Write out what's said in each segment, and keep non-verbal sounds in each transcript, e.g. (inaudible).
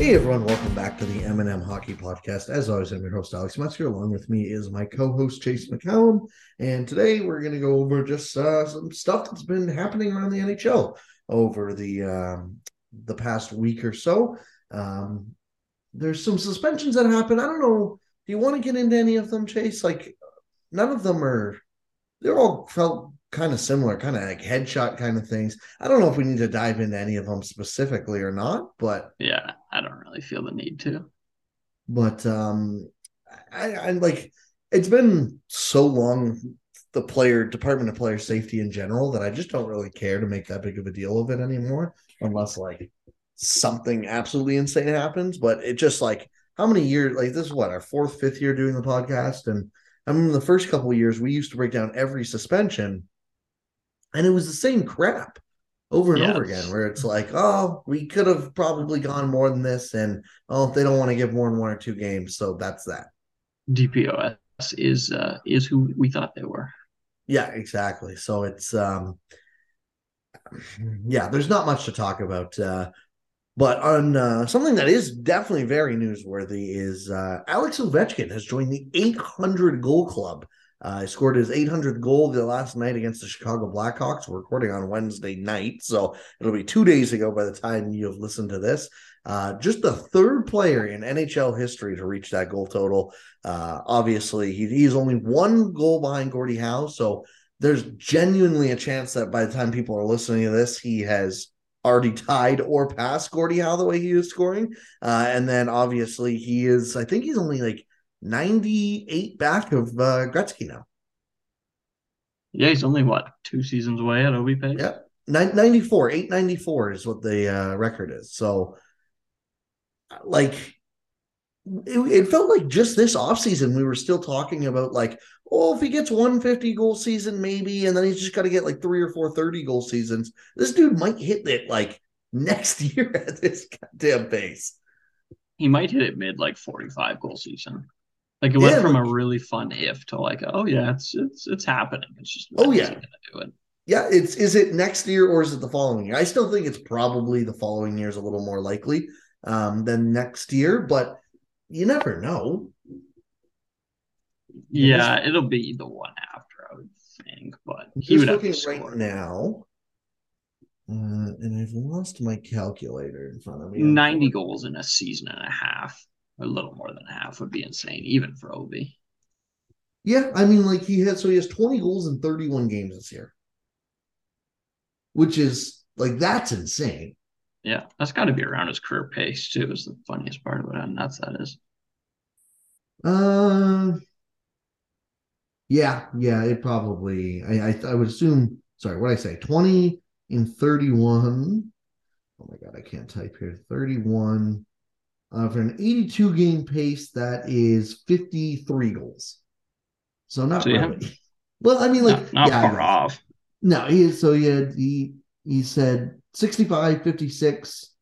Hey everyone, welcome back to the M&M Hockey Podcast. As always, I'm your host Alex Metzger. Along with me is my co-host Chase McCallum, and today we're going to go over just uh, some stuff that's been happening around the NHL over the um, the past week or so. Um, there's some suspensions that happened. I don't know. Do you want to get into any of them, Chase? Like, none of them are. They're all felt kind of similar, kind of like headshot kind of things. I don't know if we need to dive into any of them specifically or not, but yeah, I don't really feel the need to. But um, I, I like it's been so long the player department of player safety in general that I just don't really care to make that big of a deal of it anymore, unless like something absolutely insane happens. But it just like how many years like this is what our fourth, fifth year doing the podcast, and I mean the first couple of years we used to break down every suspension and it was the same crap over and yes. over again, where it's like, oh, we could have probably gone more than this, and oh, they don't want to give more than one or two games, so that's that. DPOS is uh, is who we thought they were. Yeah, exactly. So it's um, yeah, there's not much to talk about. Uh, but on uh, something that is definitely very newsworthy is uh, Alex Ovechkin has joined the 800 goal club uh, he scored his 800th goal the last night against the Chicago Blackhawks. We're recording on Wednesday night, so it'll be two days ago by the time you have listened to this. Uh, just the third player in NHL history to reach that goal total. Uh, obviously, he, he's only one goal behind Gordie Howe, so there's genuinely a chance that by the time people are listening to this, he has already tied or passed Gordie Howe the way he is scoring. Uh, and then obviously he is, I think he's only like 98 back of uh, Gretzky now. Yeah, he's only what two seasons away at Ovi pace. Yeah, 94, 894 is what the uh, record is. So, like, it, it, felt like just this offseason we were still talking about like, oh, if he gets 150 goal season, maybe, and then he's just got to get like three or four 30 goal seasons. This dude might hit it like (laughs) next year at this goddamn pace. He might hit it mid like 45 goal season. Like it went yeah, from a really fun if to like, oh yeah, it's it's it's happening. It's just oh yeah, do it. Yeah, it's is it next year or is it the following year? I still think it's probably the following year is a little more likely um, than next year, but you never know. Yeah, it'll be the one after, I would think. But he would looking right now. Uh, and I've lost my calculator in front of me. 90 goals in a season and a half a little more than half would be insane, even for Ovi. Yeah, I mean, like he had so he has 20 goals in 31 games this year, which is like that's insane. Yeah, that's got to be around his career pace too. Is the funniest part of it, and that's that is. Uh, yeah, yeah, it probably. I I, I would assume. Sorry, what I say? 20 in 31. Oh my god, I can't type here. 31 uh, for an 82 game pace, that is 53 goals. So not so really. (laughs) Well, I mean, like, not, not yeah, far off. No, he is. so he had he he said 65, 56,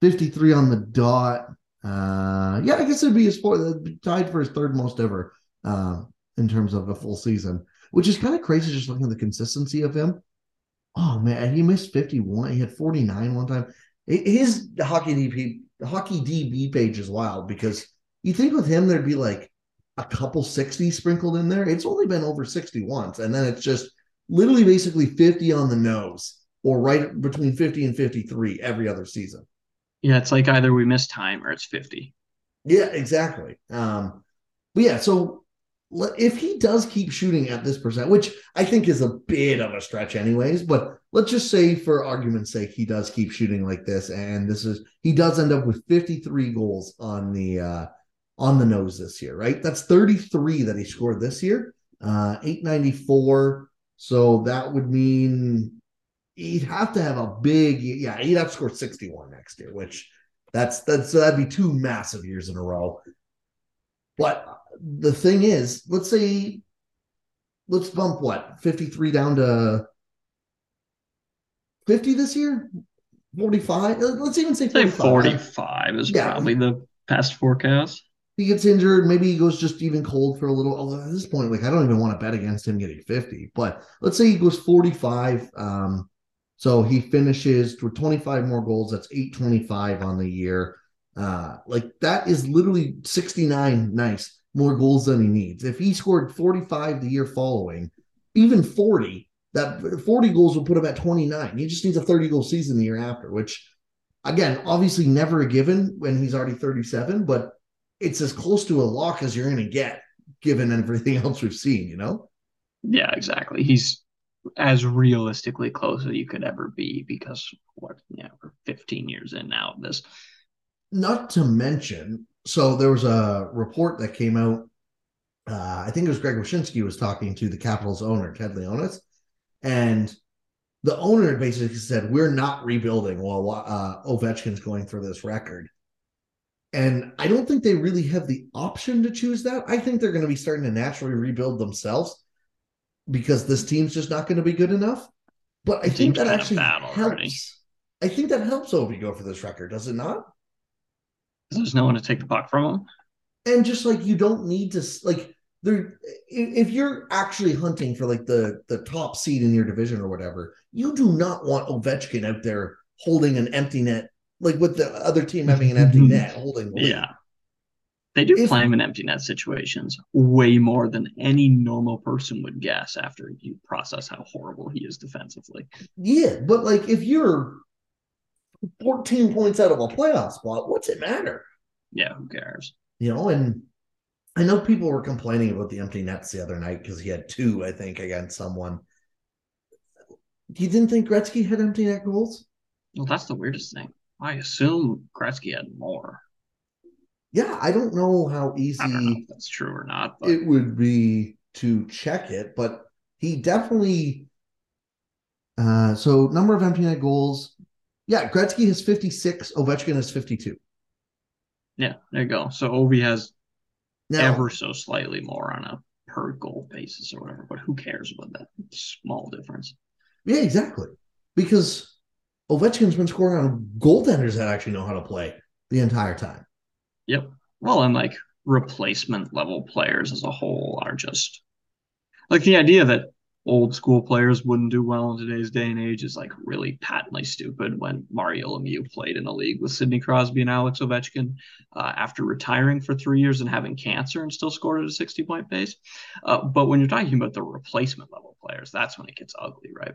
53 on the dot. Uh, yeah, I guess it'd be his fourth, tied for his third most ever uh, in terms of a full season, which is kind of crazy just looking at the consistency of him. Oh man, he missed 51. He had 49 one time. His hockey DP the hockey DB page is wild because you think with him there'd be like a couple 60 sprinkled in there. It's only been over 60 once, and then it's just literally basically 50 on the nose or right between 50 and 53 every other season. Yeah, it's like either we miss time or it's 50. Yeah, exactly. Um, but yeah, so if he does keep shooting at this percent, which I think is a bit of a stretch, anyways, but let's just say for argument's sake, he does keep shooting like this, and this is he does end up with 53 goals on the uh on the nose this year, right? That's 33 that he scored this year, uh 894. So that would mean he'd have to have a big, yeah, he'd have to score 61 next year, which that's that's so that'd be two massive years in a row. But the thing is, let's say, let's bump what 53 down to 50 this year, 45. Uh, let's even say 45. Say 45 is yeah. probably the past forecast. He gets injured. Maybe he goes just even cold for a little. Although at this point, like I don't even want to bet against him getting 50. But let's say he goes 45. Um, so he finishes with 25 more goals. That's 825 on the year. Uh, like that is literally 69 nice more goals than he needs. If he scored 45 the year following, even 40, that 40 goals will put him at 29. He just needs a 30 goal season the year after, which again, obviously never a given when he's already 37, but it's as close to a lock as you're going to get given everything (laughs) else we've seen, you know? Yeah, exactly. He's as realistically close as you could ever be because what, yeah, we're 15 years in now of this. Not to mention, so there was a report that came out. Uh, I think it was Greg Wyshynski was talking to the Capitals owner, Ted Leonsis, and the owner basically said, We're not rebuilding while uh, Ovechkin's going for this record. And I don't think they really have the option to choose that. I think they're going to be starting to naturally rebuild themselves because this team's just not going to be good enough. But I think that actually helps. I think that helps Ovi go for this record, does it not? There's no one to take the puck from them. And just like you don't need to like there if you're actually hunting for like the the top seed in your division or whatever, you do not want Ovechkin out there holding an empty net, like with the other team having an empty (laughs) net holding the Yeah. They do if, play him in empty net situations way more than any normal person would guess after you process how horrible he is defensively. Yeah, but like if you're 14 points out of a playoff spot, what's it matter? Yeah, who cares? You know, and I know people were complaining about the empty nets the other night because he had two, I think, against someone. You didn't think Gretzky had empty net goals? Well, that's the weirdest thing. I assume Gretzky had more. Yeah, I don't know how easy know that's true or not. But... It would be to check it, but he definitely. Uh, so number of empty net goals, yeah, Gretzky has 56, Ovechkin has 52. Yeah, there you go. So Ovi has now, ever so slightly more on a per goal basis or whatever, but who cares about that small difference? Yeah, exactly. Because Ovechkin's been scoring on goaltenders that actually know how to play the entire time. Yep. Well, and like replacement level players as a whole are just like the idea that old school players wouldn't do well in today's day and age is like really patently stupid when Mario Lemieux played in a league with Sidney Crosby and Alex Ovechkin uh, after retiring for three years and having cancer and still scored at a 60 point pace. Uh, but when you're talking about the replacement level players, that's when it gets ugly, right?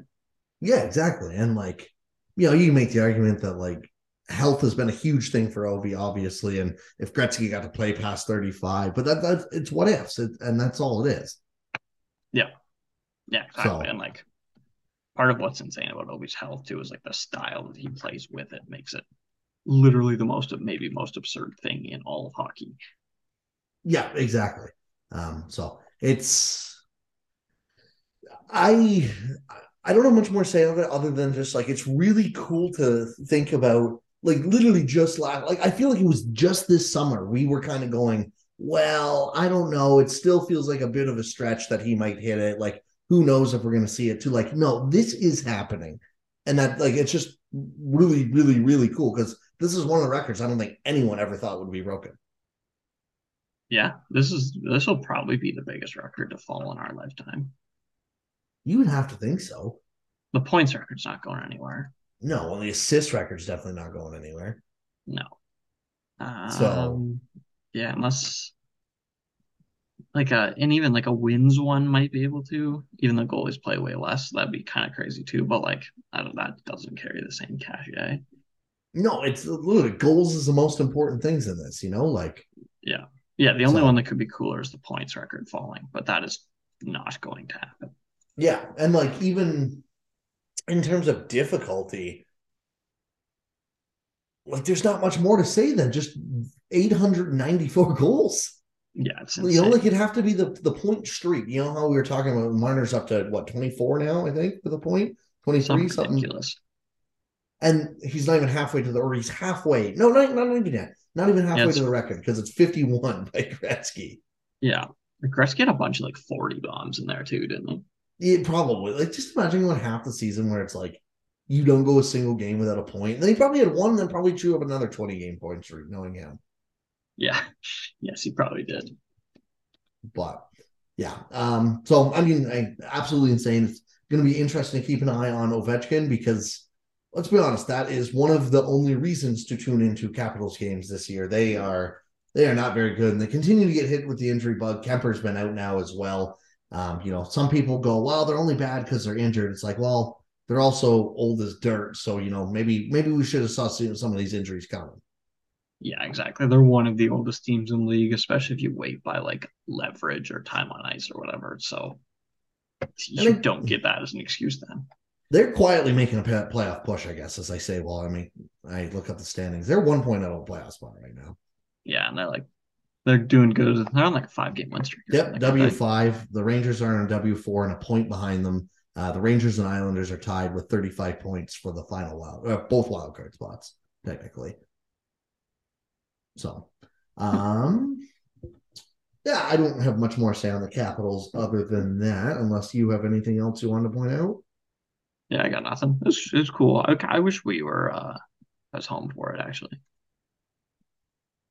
Yeah, exactly. And like, you know, you can make the argument that like health has been a huge thing for Ovi, obviously. And if Gretzky got to play past 35, but that, that's it's what ifs, it, and that's all it is. Yeah. Yeah, exactly. So, and like part of what's insane about Ovi's health too is like the style that he plays with it makes it literally the most of maybe most absurd thing in all of hockey. Yeah, exactly. Um, so it's I I don't know much more to say of it other than just like it's really cool to think about like literally just last like I feel like it was just this summer we were kind of going, well, I don't know. It still feels like a bit of a stretch that he might hit it. Like who knows if we're going to see it too. Like no this is happening. And that like it's just really really really cool because this is one of the records i don't think anyone ever thought would be broken. Yeah this is this will probably be the biggest record to fall in our lifetime. You would have to think so. The points record's not going anywhere. No well the assist record's definitely not going anywhere. No. Um, so yeah unless like a and even like a wins one might be able to, even though goalies play way less. So that'd be kind of crazy too. But like I don't that doesn't carry the same cachet. No, it's look, goals is the most important things in this, you know, like yeah. Yeah, the only so, one that could be cooler is the points record falling, but that is not going to happen. Yeah, and like even in terms of difficulty, like there's not much more to say than just 894 goals. Yeah, it's you know, like it'd have to be the the point streak. You know how we were talking about Marner's up to what twenty four now, I think, for the point twenty three something. Ridiculous. And he's not even halfway to the, or he's halfway. No, not, not even yet. Not even halfway yeah, to the record because it's fifty one (laughs) by Gretzky. Yeah, Gretzky had a bunch of like forty bombs in there too, didn't he? Yeah, probably. Like just imagine going half the season where it's like you don't go a single game without a point. And he probably had one, then probably chew up another twenty game point streak, knowing him. Yeah. (laughs) Yes, he probably did. But yeah. Um, so I mean, I, absolutely insane. It's going to be interesting to keep an eye on Ovechkin because let's be honest, that is one of the only reasons to tune into Capitals games this year. They are they are not very good, and they continue to get hit with the injury bug. Kuemper's been out now as well. Um, you know, some people go, "Well, they're only bad because they're injured." It's like, well, they're also old as dirt, so you know, maybe maybe we should have saw some of these injuries coming. Yeah, exactly. They're one of the oldest teams in the league, especially if you wait by like leverage or time on ice or whatever. So you don't get that as an excuse then. They're quietly making a playoff push, I guess, as I say. Well, I mean, I look up the standings. They're one point out of a playoff spot right now. Yeah, and they're like they're doing good. They're on like a five game win streak. Yep, W five. The Rangers are on W four and a point behind them. Uh, the Rangers and Islanders are tied with 35 points for the final wild, uh, both wild card spots, technically. So, um, yeah, I don't have much more to say on the Capitals other than that, unless you have anything else you want to point out. Yeah, I got nothing. It's it's cool. I, I wish we were uh, as home for it actually.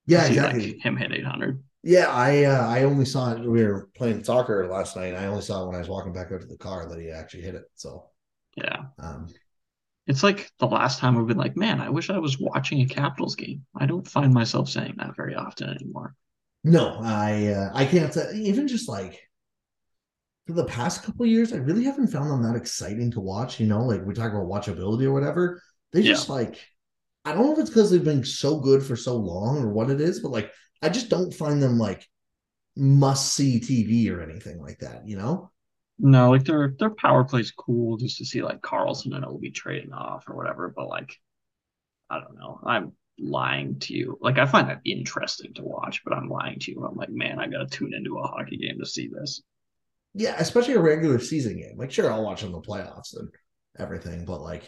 Yeah, exactly. Like him hit 800. Yeah, I uh, I only saw it. We were playing soccer last night. I only saw it when I was walking back out to the car that he actually hit it. So yeah, um, it's like the last time we've been like, man, I wish I was watching a Capitals game. I don't find myself saying that very often anymore. No, I uh, I can't say even just like for the past couple years, I really haven't found them that exciting to watch. You know, like we talk about watchability or whatever. They just yeah. like I don't know if it's because they've been so good for so long or what it is, but like I just don't find them like must see TV or anything like that. You know? No, like their their power play's cool just to see like Carlson and Ovi trading off or whatever. But like, I don't know. I'm lying to you. Like I find that interesting to watch, but I'm lying to you. I'm like, man, I gotta tune into a hockey game to see this. Yeah, especially a regular season game. Like, sure, I'll watch in the playoffs and everything, but like,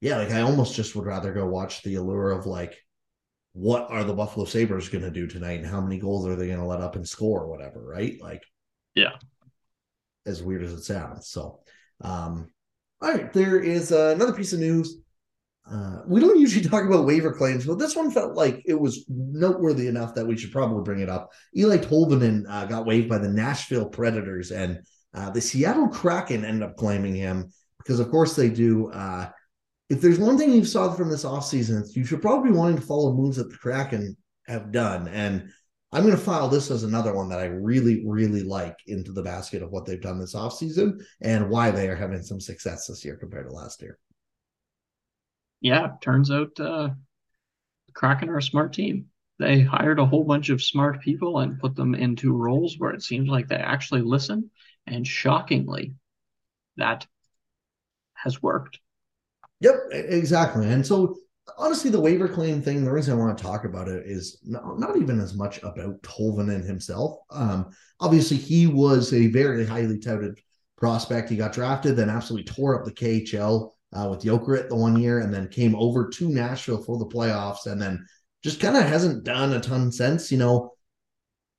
yeah, like I almost just would rather go watch the allure of like, what are the Buffalo Sabres going to do tonight, and how many goals are they going to let up and score, or whatever, right? Like, yeah, as weird as it sounds. So, um, all right, there is uh, another piece of news. Uh, we don't usually (laughs) talk about waiver claims, but this one felt like it was noteworthy enough that we should probably bring it up. Eeli Tolvanen uh, got waived by the Nashville Predators, and uh, the Seattle Kraken ended up claiming him because, of course, they do. Uh, if there's one thing you saw from this offseason, you should probably be wanting to follow moves that the Kraken have done. And I'm going to file this as another one that I really, really like into the basket of what they've done this offseason and why they are having some success this year compared to last year. Yeah, turns out uh, Kraken are a smart team. They hired a whole bunch of smart people and put them into roles where it seems like they actually listen. And shockingly, that has worked. Yep, exactly. And so honestly, the waiver claim thing, the reason I want to talk about it is not, not even as much about Tolvanen himself. Um, obviously, he was a very highly touted prospect. He got drafted, then absolutely tore up the KHL uh, with Jokerit the one year, and then came over to Nashville for the playoffs, and then just kind of hasn't done a ton since. You know,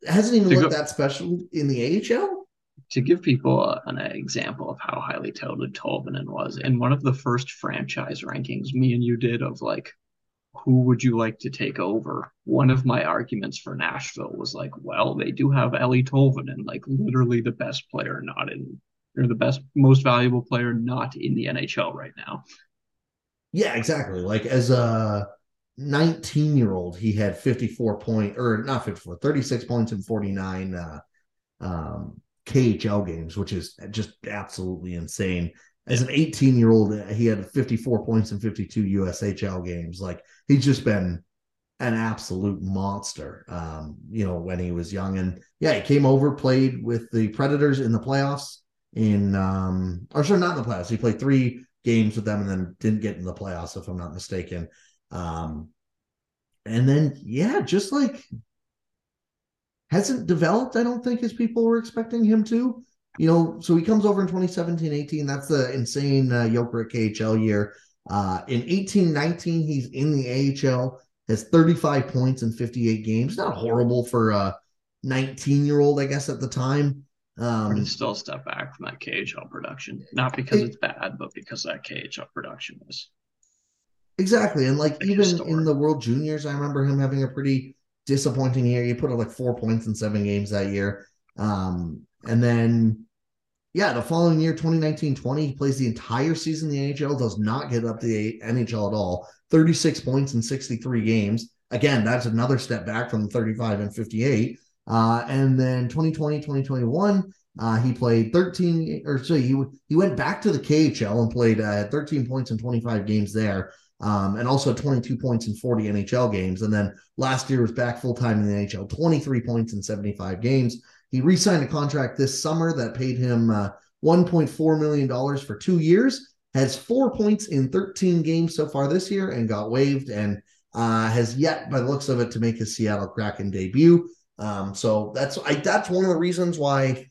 hasn't even looked that special in the AHL to give people an example of how highly touted Tolvanen was, in one of the first franchise rankings me and you did of like, who would you like to take over? One of my arguments for Nashville was like, well, they do have Eeli Tolvanen, like literally the best player not in, or the best, most valuable player not in the NHL right now. Yeah, exactly. Like as a 19 year old, he had 54 point, or not 54, 36 points and 49 uh, um, KHL games, which is just absolutely insane. As an 18 year old, he had 54 points in 52 USHL games. Like he's just been an absolute monster, um, you know, when he was young. And yeah, he came over, played with the Predators in the playoffs in, um, or sorry, not in the playoffs. He played three games with them and then didn't get in the playoffs, if I'm not mistaken. Um, and then, yeah, just like hasn't developed, I don't think, as people were expecting him to. You know, so he comes over in 2017 18. That's the insane uh, Joker KHL year. Uh, in 18 19, he's in the AHL, has 35 points in 58 games. Not horrible for a 19 year old, I guess, at the time. Um, but still a step back from that KHL production. Not because it, it's bad, but because that KHL production was. Exactly. And like even in the World Juniors, I remember him having a pretty disappointing year. You put up like four points in seven games that year. Um, and then yeah, the following year, 2019-20, he plays the entire season in the NHL, does not get up to the NHL at all. 36 points in 63 games. Again, that's another step back from the 35 and 58. Uh, and then 2020, 2021, uh, he played 13, or so he he went back to the KHL and played uh, 13 points in 25 games there, um, and also 22 points in 40 NHL games. And then last year was back full time in the NHL, 23 points in 75 games. He re-signed a contract this summer that paid him uh, 1.4 million dollars for two years. Has four points in 13 games so far this year and got waived, and uh, has yet, by the looks of it, to make his Seattle Kraken debut. Um, so that's I, that's one of the reasons why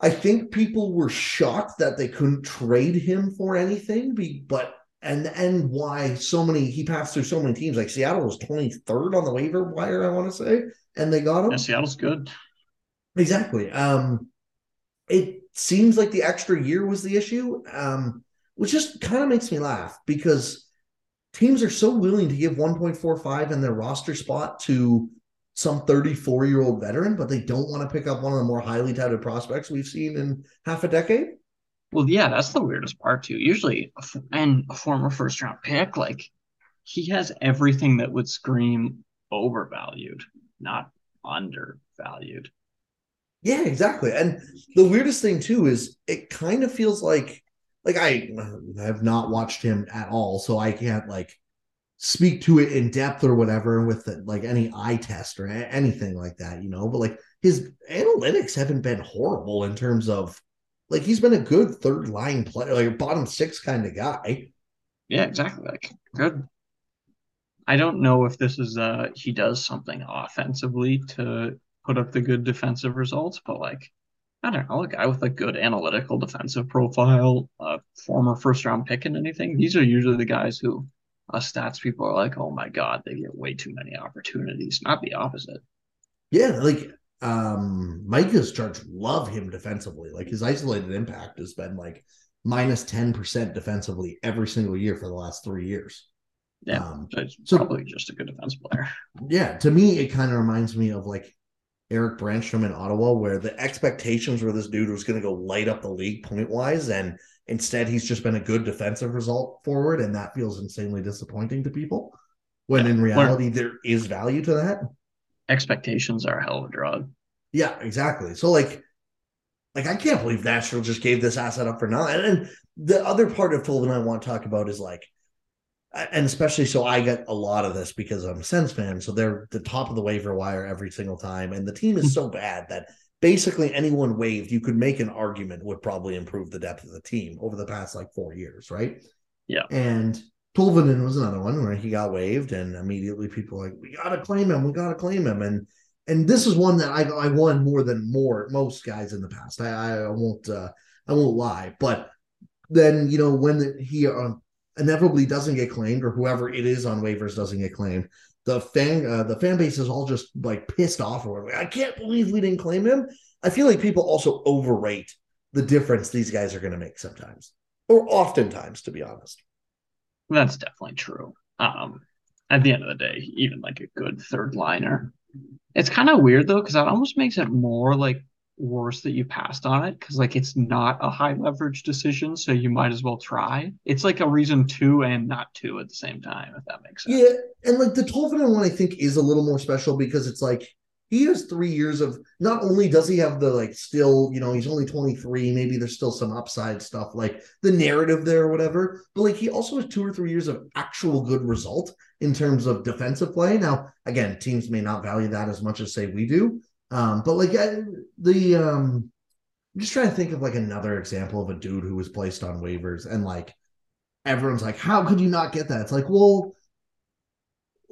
I think people were shocked that they couldn't trade him for anything, but and and why so many he passed through so many teams. Like Seattle was 23rd on the waiver wire, I want to say, and they got him. Yeah, Seattle's good. Exactly. Um it seems like the extra year was the issue. Um, which just kind of makes me laugh because teams are so willing to give 1.45 in their roster spot to some 34 year old veteran, but they don't want to pick up one of the more highly touted prospects we've seen in half a decade. Well, yeah, that's the weirdest part too. Usually, and a former first round pick, like he has everything that would scream overvalued, not undervalued. Yeah, exactly. And the weirdest thing too is it kind of feels like like I have not watched him at all, so I can't like speak to it in depth or whatever with the, like any eye test or anything like that, you know. But like his analytics haven't been horrible in terms of like he's been a good third line player, like a bottom six kind of guy. Yeah, exactly. Like good. I don't know if this is uh he does something offensively to put up the good defensive results, but like I don't know, a guy with a good analytical defensive profile, a former first round pick and anything. These are usually the guys who us stats people are like, oh my god, they get way too many opportunities. Not the opposite. Yeah, like um Micah's charge love him defensively. Like his isolated impact has been like minus 10% defensively every single year for the last three years. Yeah. Um, so it's so, probably just a good defense player. (laughs) Yeah. To me, it kind of reminds me of like Erik Brannstrom in Ottawa, where the expectations were this dude was going to go light up the league point wise. And Instead, he's just been a good defensive result forward, and that feels insanely disappointing to people. When yeah. in reality, there is value to that. Expectations are a hell of a drug. Yeah, exactly. So, like, like I can't believe Nashville just gave this asset up for nothing. And the other part of Tolvanen I want to talk about is like, and especially so I get a lot of this because I'm a Sens fan. So they're the top of the waiver wire every single time, and the team is hmm. so bad that basically anyone waived, you could make an argument would probably improve the depth of the team over the past like four years, right? Yeah. And Tolvanen was another one where he got waived, and immediately people like, we gotta claim him, we gotta claim him. And and this is one that I I won more than more most guys in the past. I I won't uh I won't lie, but then you know when the, he uh, inevitably doesn't get claimed or whoever it is on waivers doesn't get claimed, the fan uh, the fan base is all just like pissed off or like, I can't believe we didn't claim him. I feel like people also overrate the difference these guys are going to make sometimes, or oftentimes, to be honest. That's definitely true. Um, at the end of the day, even like a good third liner, it's kind of weird though because that almost makes it more like worse that you passed on it because like it's not a high leverage decision, so you might as well try. It's like a reason to and not to at the same time, if that makes sense. Yeah, and like the Tolvanen one, I think is a little more special because it's like he has three years of not only does he have the like still you know he's only 23 maybe there's still some upside stuff like the narrative there or whatever but like he also has two or three years of actual good result in terms of defensive play now again teams may not value that as much as say we do um, but like I, the um, I'm just trying to think of like another example of a dude who was placed on waivers and like everyone's like, how could you not get that? It's like, well,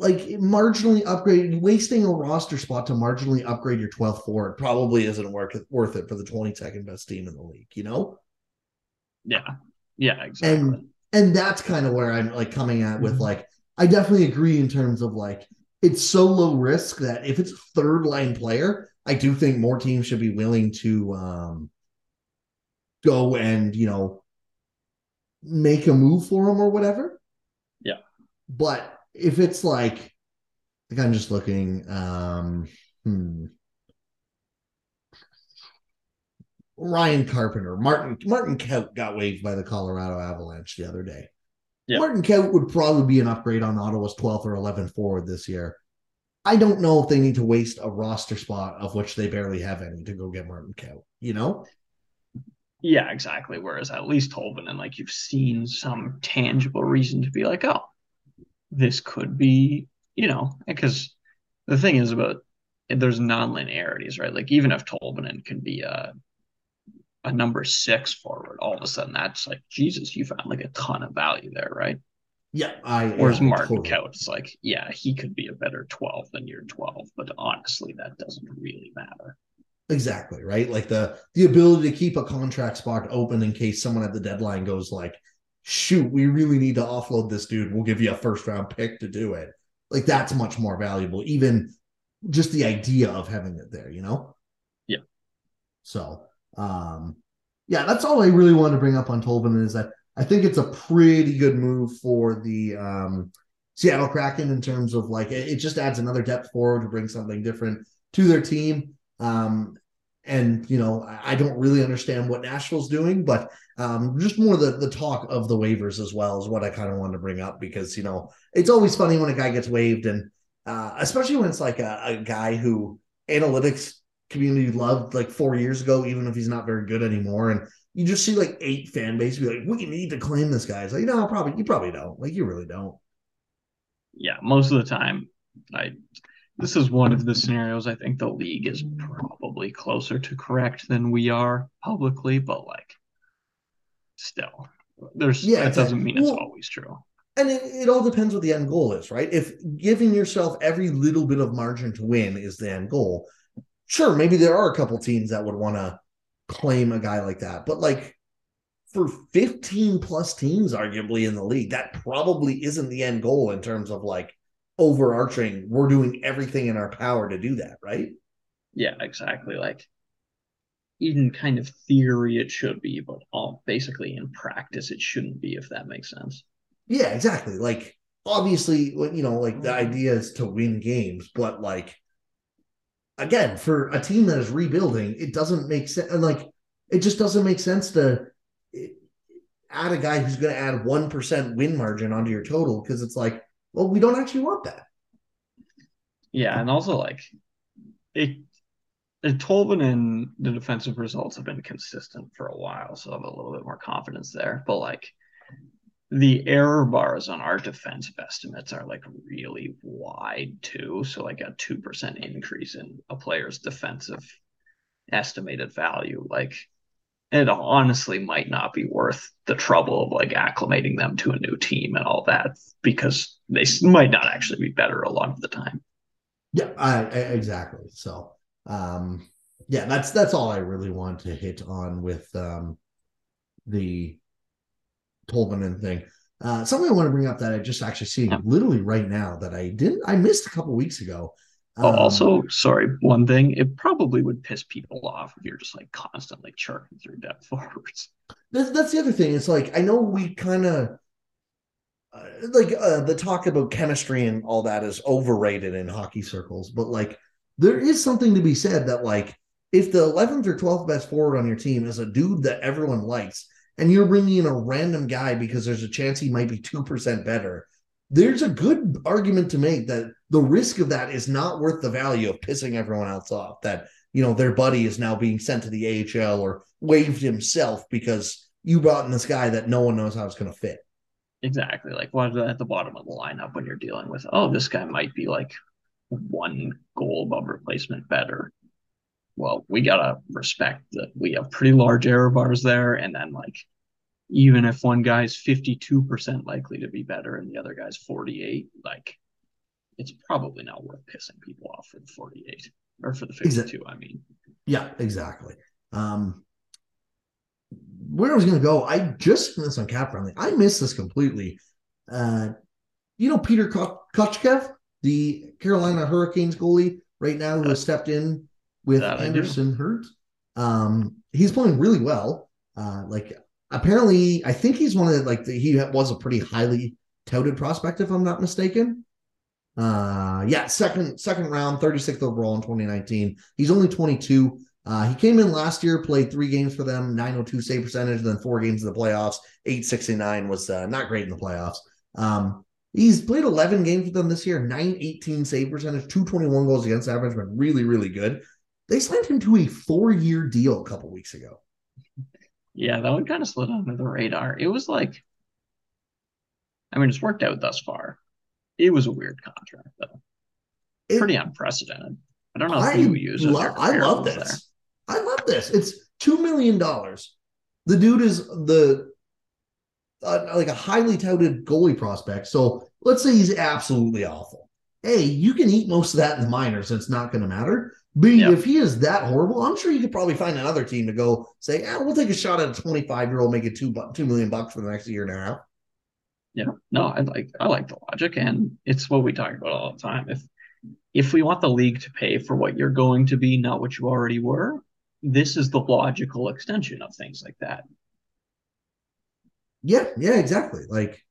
like marginally upgrade wasting a roster spot to marginally upgrade your 12th forward probably isn't worth it, worth it for the 22nd best team in the league, you know? Yeah. Yeah, exactly. And and that's kind of where I'm like coming at with mm-hmm. like I definitely agree in terms of like it's so low risk that if it's a third line player, I do think more teams should be willing to um, go and you know make a move for him or whatever. Yeah. But if it's like, think I'm just looking. Um, hmm. Ryan Carpenter, Martin Martin Kaut got waived by the Colorado Avalanche the other day. Yeah. Martin Kaut would probably be an upgrade on Ottawa's 12th or 11th forward this year. I don't know if they need to waste a roster spot of which they barely have any to go get Martin Kaut, you know? Yeah, exactly. Whereas at least Tolvanen, and like you've seen some tangible reason to be like, oh, this could be, you know, because the thing is about there's non-linearities, right? Like even if Tolvanen can be a a number six forward, all of a sudden that's like Jesus, you found like a ton of value there, right? Yeah, I. Whereas yeah, Martin totally. Kaut, like, yeah, he could be a better twelve than your twelve, but honestly, that doesn't really matter. Exactly right. Like the the ability to keep a contract spot open in case someone at the deadline goes like, "Shoot, we really need to offload this dude. We'll give you a first round pick to do it." Like that's much more valuable. Even just the idea of having it there, you know? Yeah. So, um, yeah, that's all I really wanted to bring up on Tolvanen is that I think it's a pretty good move for the um, Seattle Kraken in terms of like it, it, just adds another depth forward to bring something different to their team. Um, and you know, I, don't really understand what Nashville's doing, but um, just more the the talk of the waivers as well is what I kind of wanted to bring up because you know it's always funny when a guy gets waived and uh, especially when it's like a, a guy who analytics community loved like four years ago, even if he's not very good anymore. And you just see like eight fan base be like, we need to claim this guy. It's like, no, probably you probably don't. Like you really don't. Yeah, most of the time, I this is one of the scenarios I think the league is probably closer to correct than we are publicly, but like still. There's yeah, that doesn't mean well, it's always true and it, it, all depends what the end goal is, right? If giving yourself every little bit of margin to win is the end goal, sure, maybe there are a couple teams that would want to claim a guy like that. But like for 15 plus teams, arguably in the league, that probably isn't the end goal in terms of like overarching, we're doing everything in our power to do that, right? Yeah, exactly. Like in kind of theory, it should be, but all basically in practice, it shouldn't be, if that makes sense. Yeah, exactly. Like obviously, you know, like the mm-hmm. idea is to win games, but like again, for a team that is rebuilding, it doesn't make sense. And like, it just doesn't make sense to eh, add a guy who's going to add one percent win margin onto your total because it's like, well, we don't actually want that. Yeah, and also like it. it Tolvanen and the defensive results have been consistent for a while, so I have a little bit more confidence there. But like the error bars on our defensive estimates are like really wide too. So like a two percent increase in a player's defensive estimated value, like it honestly might not be worth the trouble of like acclimating them to a new team and all that because they might not actually be better a lot of the time. Yeah, I, I, exactly. So, um, yeah, that's that's all I really want to hit on with um, the Tolvanen thing. Uh, something I want to bring up that I just actually see literally right now that I didn't I missed a couple weeks ago. Oh, um, oh, also, sorry, one thing, it probably would piss people off if you're just like constantly churning through depth (laughs) forwards. That's, that's the other thing. It's like I know we kind of uh, like uh, the talk about chemistry and all that is overrated in hockey circles, but like there is something to be said that like if the 11th or 12th best forward on your team is a dude that everyone likes and you're bringing in a random guy because there's a chance he might be 2% better, there's a good argument to make that the risk of that is not worth the value of pissing everyone else off. That, you know, their buddy is now being sent to the AHL or waived himself because you brought in this guy that no one knows how it's going to fit. Exactly. Like what at the bottom of the lineup when you're dealing with, oh, this guy might be like one goal above replacement better. Well, we gotta respect that we have pretty large error bars there, and then like even if one guy's 52% likely to be better and the other guy's 48 like it's probably not worth pissing people off for the 48 or for the 52 exactly. i mean yeah exactly um where i was going to go i just this on CapFriendly i missed this completely uh you know peter Kochetkov, the carolina hurricanes goalie right now who has stepped in with Andersen hurt um he's playing really well uh like apparently, I think he's one of the like the, he was a pretty highly touted prospect, if I'm not mistaken. Uh, yeah, second second round, 36th overall in 2019. He's only 22. Uh, he came in last year, played three games for them, 902 save percentage, then four games in the playoffs. 869 was uh, not great in the playoffs. Um, he's played 11 games with them this year, 918 save percentage, 221 goals against average, but really, really good. They signed him to a four year deal a couple weeks ago. Yeah, that one kind of slid under the radar. It was like, I mean, it's worked out thus far. It was a weird contract, though. It, Pretty unprecedented. I don't know I lo- I love this. There. I love this. It's two million dollars. The dude is the uh, like a highly touted goalie prospect. So let's say he's absolutely awful. A, you can eat most of that in the minors, and it's not going to matter. B, yep. if he is that horrible, I'm sure you could probably find another team to go say, "Ah, we'll take a shot at a 25 year old making two two million bucks for the next year and a half." Yeah, no, I like I like the logic, and it's what we talk about all the time. If if we want the league to pay for what you're going to be, not what you already were, this is the logical extension of things like that. Yeah, yeah, exactly. Like,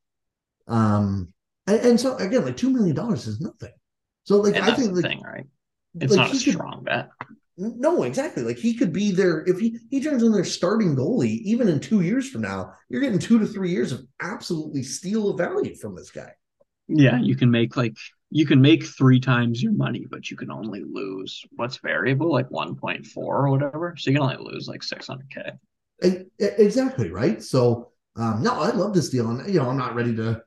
um, and, and so again, like two million dollars is nothing. So like, and I think like, thing, right? It's like not a strong could, bet. No, exactly. Like he could be there if he he turns in their starting goalie, even in two years from now, you're getting two to three years of absolutely steal of value from this guy. Yeah, you can make like you can make three times your money, but you can only lose what's variable, like 1.4 or whatever. So you can only lose like 600K. Exactly, right? So, um, no, I love this deal. And, you know, I'm not ready to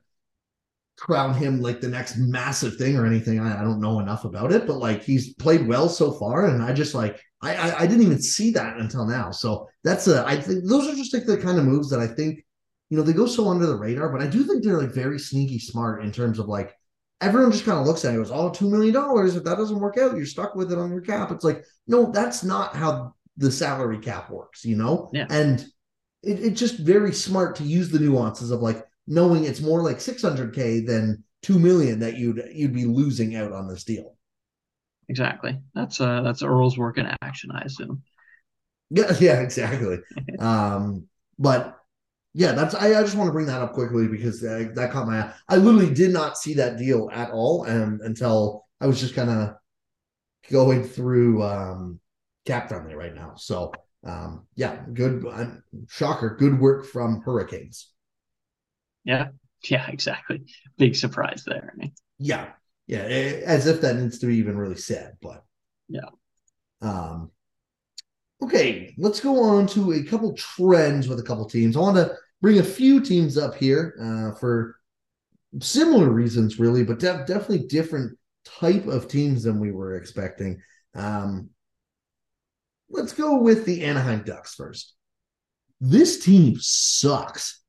crown him like the next massive thing or anything. I, I don't know enough about it, but like he's played well so far. And I just like, I, I, I didn't even see that until now. So that's a, I think those are just like the kind of moves that I think, you know, they go so under the radar, but I do think they're like very sneaky smart in terms of like, everyone just kind of looks at it and goes, oh, $2 million. If that doesn't work out, you're stuck with it on your cap. It's like, no, that's not how the salary cap works, you know? Yeah. And it, it's just very smart to use the nuances of like knowing it's more like 600K than 2 million that you'd you'd be losing out on this deal. Exactly. That's uh that's Earl's work in action, I assume. (laughs) Yeah, yeah, exactly. (laughs) um, but yeah, that's I, I just want to bring that up quickly because uh, that caught my eye. I literally did not see that deal at all, and until I was just kind of going through um, CapFriendly right now. So um, yeah, good. I'm, shocker. Good work from Hurricanes. Yeah, yeah, exactly. Big surprise there. Yeah, yeah, as if that needs to be even really said, but yeah. Um, okay, let's go on to a couple trends with a couple teams. I want to bring a few teams up here uh, for similar reasons, really, but de- definitely different type of teams than we were expecting. Um, let's go with the Anaheim Ducks first. This team sucks.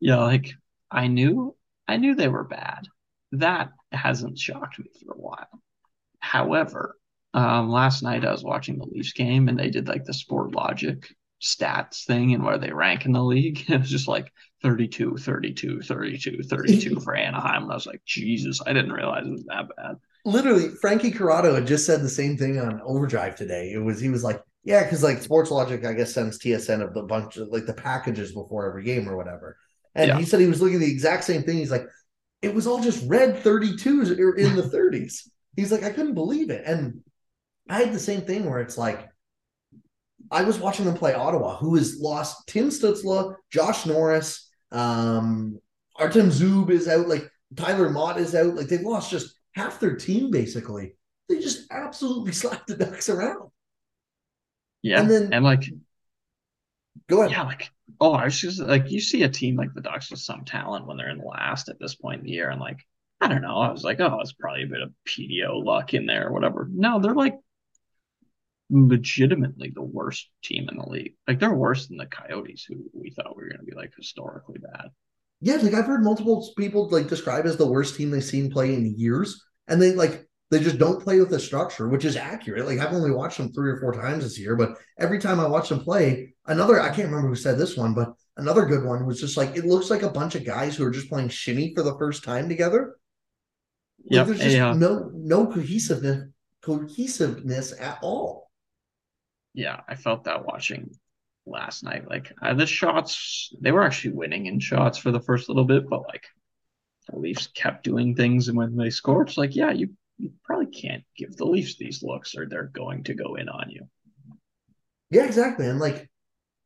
Yeah, like I knew, I knew they were bad. That hasn't shocked me for a while. However, um, last night I was watching the Leafs game and they did like the Sportlogiq stats thing and where they rank in the league. (laughs) It was just like 32, 32, 32, 32 for Anaheim. And I was like, Jesus, I didn't realize it was that bad. Literally, Frankie Corrado had just said the same thing on Overdrive today. It was he was like, Yeah, because like Sportlogiq, I guess, sends TSN of the bunch of like the packages before every game or whatever. And yeah. he said he was looking at the exact same thing. He's like, it was all just red 32s in the 30s. He's like, I couldn't believe it. And I had the same thing where it's like, I was watching them play Ottawa, who has lost Tim Stützle, Josh Norris, um, Artem Zub is out, like Tyler Motte is out. Like they've lost just half their team basically. They just absolutely (laughs) slapped the Ducks around. Yeah. And then and like go ahead. Yeah, like oh, I was just like you see a team like the Ducks with some talent when they're in last at this point in the year, and like I don't know, I was like, oh, it's probably a bit of PDO luck in there or whatever. No, they're like legitimately the worst team in the league. Like they're worse than the Coyotes, who we thought we were going to be like historically bad. Yeah, like I've heard multiple people like describe as the worst team they've seen play in years, and they like they just don't play with the structure, which is accurate. Like I've only watched them three or four times this year, but every time I watch them play, another I can't remember who said this one, but another good one was just like it looks like a bunch of guys who are just playing shinny for the first time together. Yeah, like, there's just yeah. no no cohesiveness cohesiveness at all yeah, I felt that watching last night. Like uh, the shots, they were actually winning in shots for the first little bit, but like the Leafs kept doing things, and when they scored, it's like, yeah, you you probably can't give the Leafs these looks or they're going to go in on you. Yeah, exactly. And like,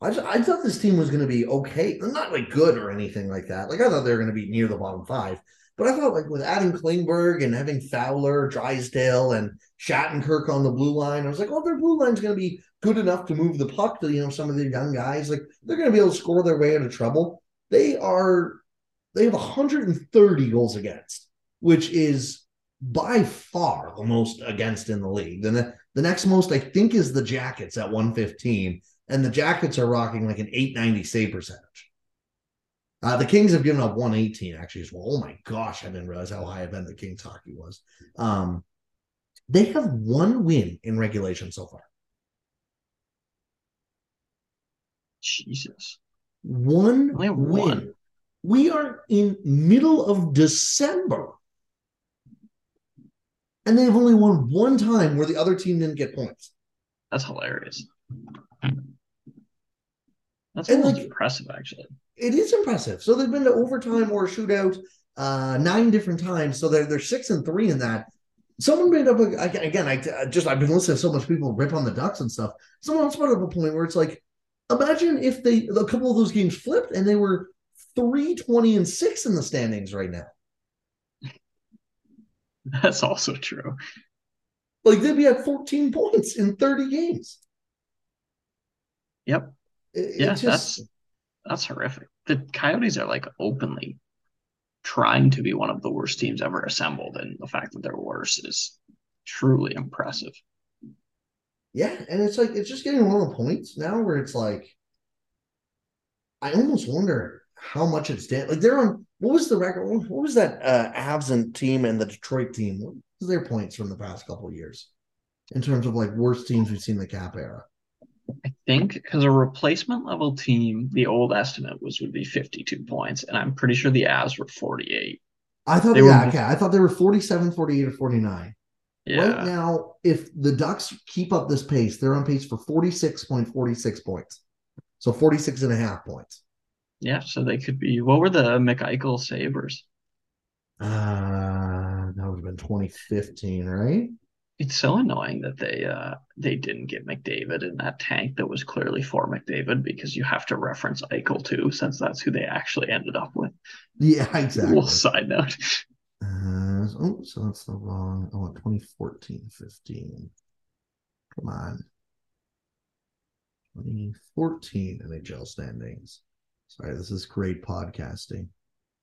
I just, I thought this team was going to be okay, not like good or anything like that. Like I thought they were going to be near the bottom five, but I thought like with adding Klingberg and having Fowler, Drysdale, and Shattenkirk on the blue line, I was like, oh, their blue line's going to be good enough to move the puck to you know some of the young guys. Like they're going to be able to score their way out of trouble. They are they have 130 goals against, which is by far the most against in the league. Then the, the next most, I think, is the Jackets at 115. And the Jackets are rocking like an 890 save percentage. Uh, the Kings have given up 118 actually as well. Oh my gosh, I didn't realize how high event the Kings hockey was. Um, they have one win in regulation so far. Jesus. One win. one. We are in middle of December. And they've only won one time where the other team didn't get points. That's hilarious. That's like- impressive, actually. It is impressive. So they've been to overtime or shootout uh, nine different times. So they're they're six and three in that. Someone made up a, again. I I just I've been listening to so much people rip on the Ducks and stuff. Someone else brought up a point where it's like, imagine if they a couple of those games flipped and they were three twenty and six in the standings right now. That's also true. Like they'd be at fourteen points in thirty games. Yep. It- it Yeah, just- that's that's horrific. The Coyotes are like openly trying to be one of the worst teams ever assembled, and the fact that they're worse is truly impressive. Yeah, and it's like it's just getting one of points now where it's like I almost wonder how much it's down. Like they're on what was the record? What was that uh Avs team and the Detroit team? What was their points from the past couple years in terms of like worst teams we've seen in the cap era? I think because a replacement level team, the old estimate was would be 52 points, and I'm pretty sure the Avs were 48. I thought They were- okay. I thought they were 47, 48, or 49. Yeah. Right now, if the Ducks keep up this pace, they're on pace for 46.46 points. So 46 and a half points. Yeah, so they could be. What were the McEichel Sabres? Uh that would have been 2015, right? It's so annoying that they uh they didn't get McDavid in that tank that was clearly for McDavid because you have to reference Eichel too, since that's who they actually ended up with. Yeah, (laughs) exactly. Little side note. Uh, oh, so that's the wrong. Oh, 2014, 15. Come on. 2014 NHL standings. Sorry, this is great podcasting.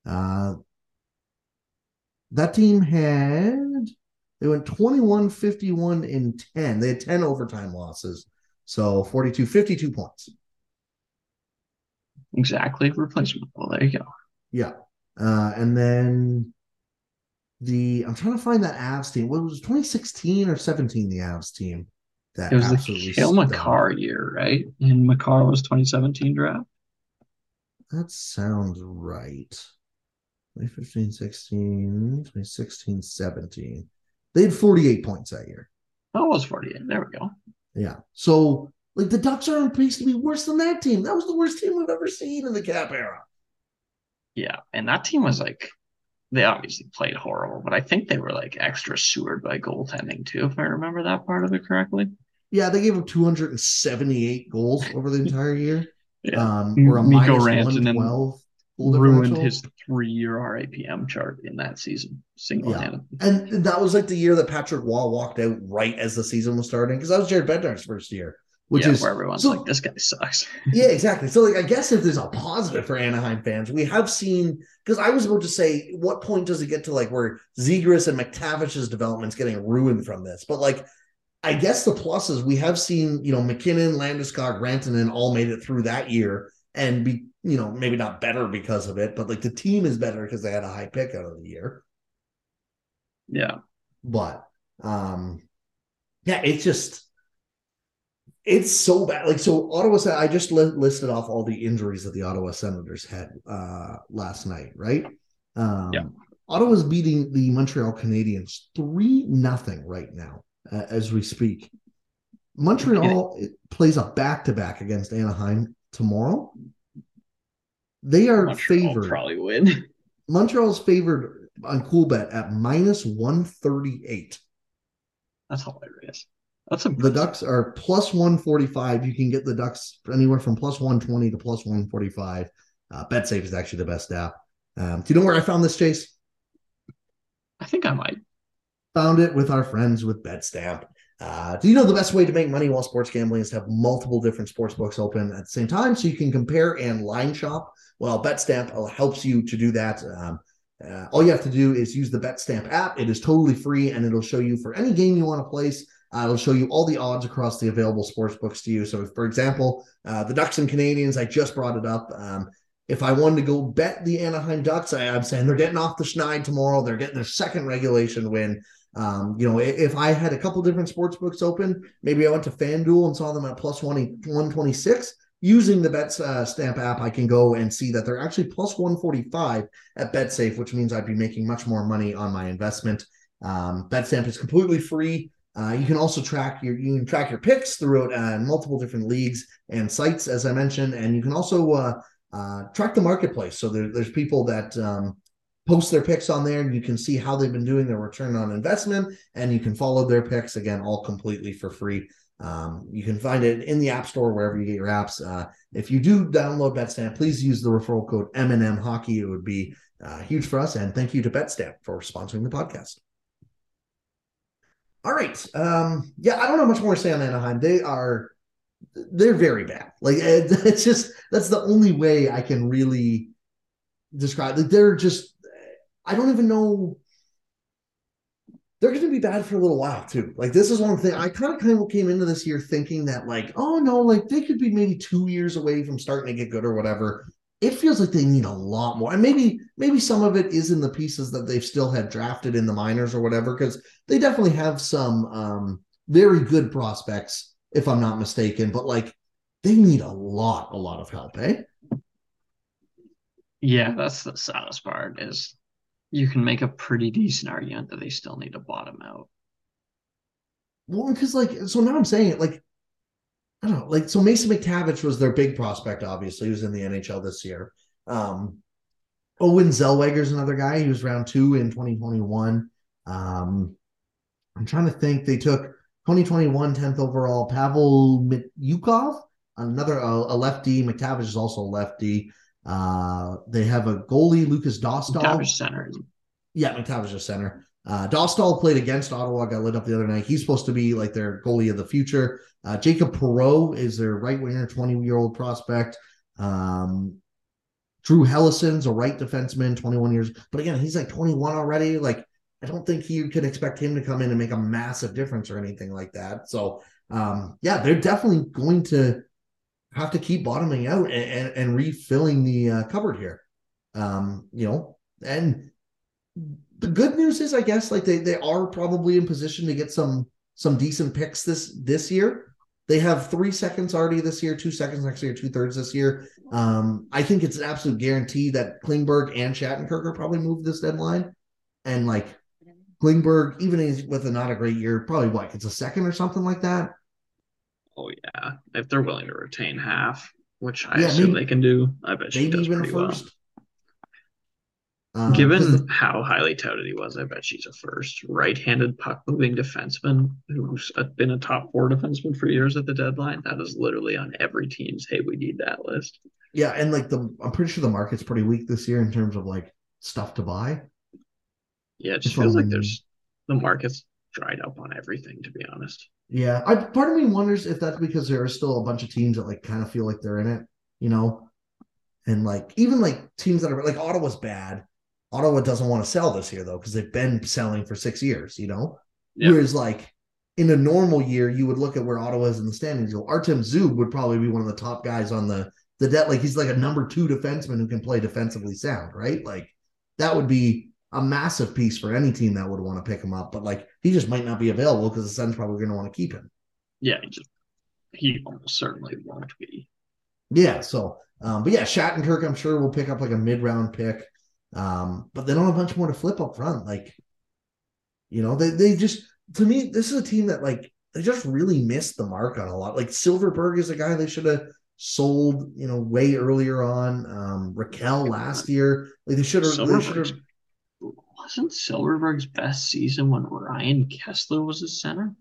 Uh, that team had, they went 21, 51, and 10. They had 10 overtime losses. So 42, 52 points. Exactly replacement. Well, there you go. Yeah. Uh, and then the I'm trying to find that Avs team. What was it, 2016 or 17? The Avs team that It was the Cale. Makar year, right? And Makar was 2017 draft. That sounds right. 2015, 16, 2016, 17. They had 48 points that year. Oh, it was 48. There we go. Yeah. So like the Ducks are on pace to be worse than that team. That was the worst team we've ever seen in the cap era. Yeah, and that team was like, they obviously played horrible, but I think they were like extra sewered by goaltending too, if I remember that part of it correctly. Yeah, they gave up 278 goals over the entire year. (laughs) Yeah. Um, or a minus Rantanen 112 goal Ruined his three-year RAPM chart in that season, single-handed. And that was like the year that Patrick Roy walked out right as the season was starting because that was Jared Bednar's first year, which yeah, is where everyone's so- like, "This guy sucks." (laughs) yeah, exactly. So like, I guess if there's a positive for Anaheim fans, we have seen because I was about to say, what point does it get to like where Zegras and McTavish's development's getting ruined from this? But like, I guess the plus is we have seen you know MacKinnon, Landeskog, Rantanen all made it through that year and be you know maybe not better because of it, but like the team is better because they had a high pick out of the year. Yeah, but um yeah it's just it's so bad. Like so ottawa said i just li- listed off all the injuries that the ottawa senators had uh last night right? Um Yeah. ottawa's beating the montreal canadiens three nothing right now uh, as we speak. Montreal plays a back-to-back against anaheim tomorrow they are Montreal favored probably win. (laughs) Montreal's favored on Coolbet at minus 138. That's hilarious. That's a The Ducks are plus 145. You can get the Ducks anywhere from plus 120 to plus 145. Uh, BetSafe is actually the best app. Um, do you know where I found this, Chase? I think I might. Found it with our friends with BetStamp. Uh, do you know the best way to make money while sports gambling is to have multiple different sports books open at the same time so you can compare and line shop? Well, BetStamp helps you to do that. Um, uh, all you have to do is use the BetStamp app. It is totally free and it'll show you for any game you want to place. Uh, it'll show you all the odds across the available sports books to you. So, for example, uh, the Ducks and Canadiens, I just brought it up. Um, if I wanted to go bet the Anaheim Ducks, I, am saying they're getting off the schneid tomorrow. They're getting their second regulation win. Um, you know, if I had a couple different sports books open, maybe I went to FanDuel and saw them at plus 20, 126. Using the Bet uh, Stamp app, I can go and see that they're actually plus 145 at BetSafe, which means I'd be making much more money on my investment. Um, BetStamp is completely free. Uh, you can also track your you can track your picks throughout uh, multiple different leagues and sites, as I mentioned, and you can also uh, uh track the marketplace. So there, there's people that um, post their picks on there and you can see how they've been doing their return on investment and you can follow their picks again all completely for free. Um, you can find it in the app store wherever you get your apps. Uh, if you do download betstamp please use the referral code m&m hockey. It would be uh, huge for us. And thank you to betstamp for sponsoring the podcast. All right. Um, yeah i don't know much more to say on anaheim. They are they're very bad. Like (laughs) it's just that's the only way i can really describe like they're just I don't even know. They're going to be bad for a little while too. Like this is one thing I kind of kind of came into this year thinking that like, oh no, like they could be maybe two years away from starting to get good or whatever. It feels like they need a lot more, and maybe maybe some of it is in the pieces that they've still had drafted in the minors or whatever, because they definitely have some um, very good prospects, if I'm not mistaken. But like, they need a lot, a lot of help, eh? Yeah, that's the saddest part is you can make a pretty decent argument that they still need to bottom out. Well, because like, so now I'm saying it like, I don't know, like, so Mason McTavish was their big prospect. Obviously, he was in the NHL this year. Um, Olen Zellweger's another guy. He was round two in 2021. Um, I'm trying to think. They took 2021 10th overall Pavel Mintyukov, another uh, a lefty. McTavish is also a lefty. Uh, they have a goalie, Lucas Dostal. McTavish center. Yeah, McTavish is center. Uh, Dostal played against Ottawa, got lit up the other night. He's supposed to be like their goalie of the future. Uh, Jacob Perreault is their right winger, 20 year old prospect. Um, Drew Helleson's a right defenseman, 21 years. But again, he's like 21 already. Like, I don't think you could expect him to come in and make a massive difference or anything like that. So, um, yeah, they're definitely going to have to keep bottoming out and, and, and refilling the uh, cupboard here. Um, you know, and the good news is, I guess, like they they are probably in position to get some some decent picks this this year. They have three seconds already this year, two seconds next year, two thirds this year. Um, I think it's an absolute guarantee that Klingberg and Shattenkirk are probably moved this deadline. And like Klingberg, even with a not a great year, probably what it's a second or something like that. Oh yeah, if they're willing to retain half, which I yeah, assume maybe, they can do, I bet she does pretty well. Um, Given how highly touted he was, I bet she's a first right-handed puck-moving defenseman who's been a top four defenseman for years at the deadline. That is literally on every team's "Hey, we need that" list. Yeah, and like the, I'm pretty sure the market's pretty weak this year in terms of like stuff to buy. Yeah, it just feels like there's the market's dried up on everything. To be honest. Yeah, I, part of me wonders if that's because there are still a bunch of teams that like kind of feel like they're in it, you know, and like even like teams that are like Ottawa's bad. Ottawa doesn't want to sell this year though because they've been selling for six years, you know. Yep. Whereas like in a normal year, you would look at where Ottawa is in the standings. Go, Artem Zub would probably be one of the top guys on the the debt. Like he's like a number two defenseman who can play defensively sound, right? Like that would be a massive piece for any team that would want to pick him up. But like he just might not be available because the Sens probably going to want to keep him. Yeah, he just he almost certainly won't be. Yeah. So, um, but yeah, Shattenkirk, I'm sure will pick up like a mid round pick. Um, but they don't have a bunch more to flip up front. Like, you know, they they just to me, this is a team that like they just really missed the mark on a lot. Like Silfverberg is a guy they should have sold, you know, way earlier on. Um, Rakell last year, like they should have. They should have wasn't Silfverberg's best season when Ryan Kesler was a center?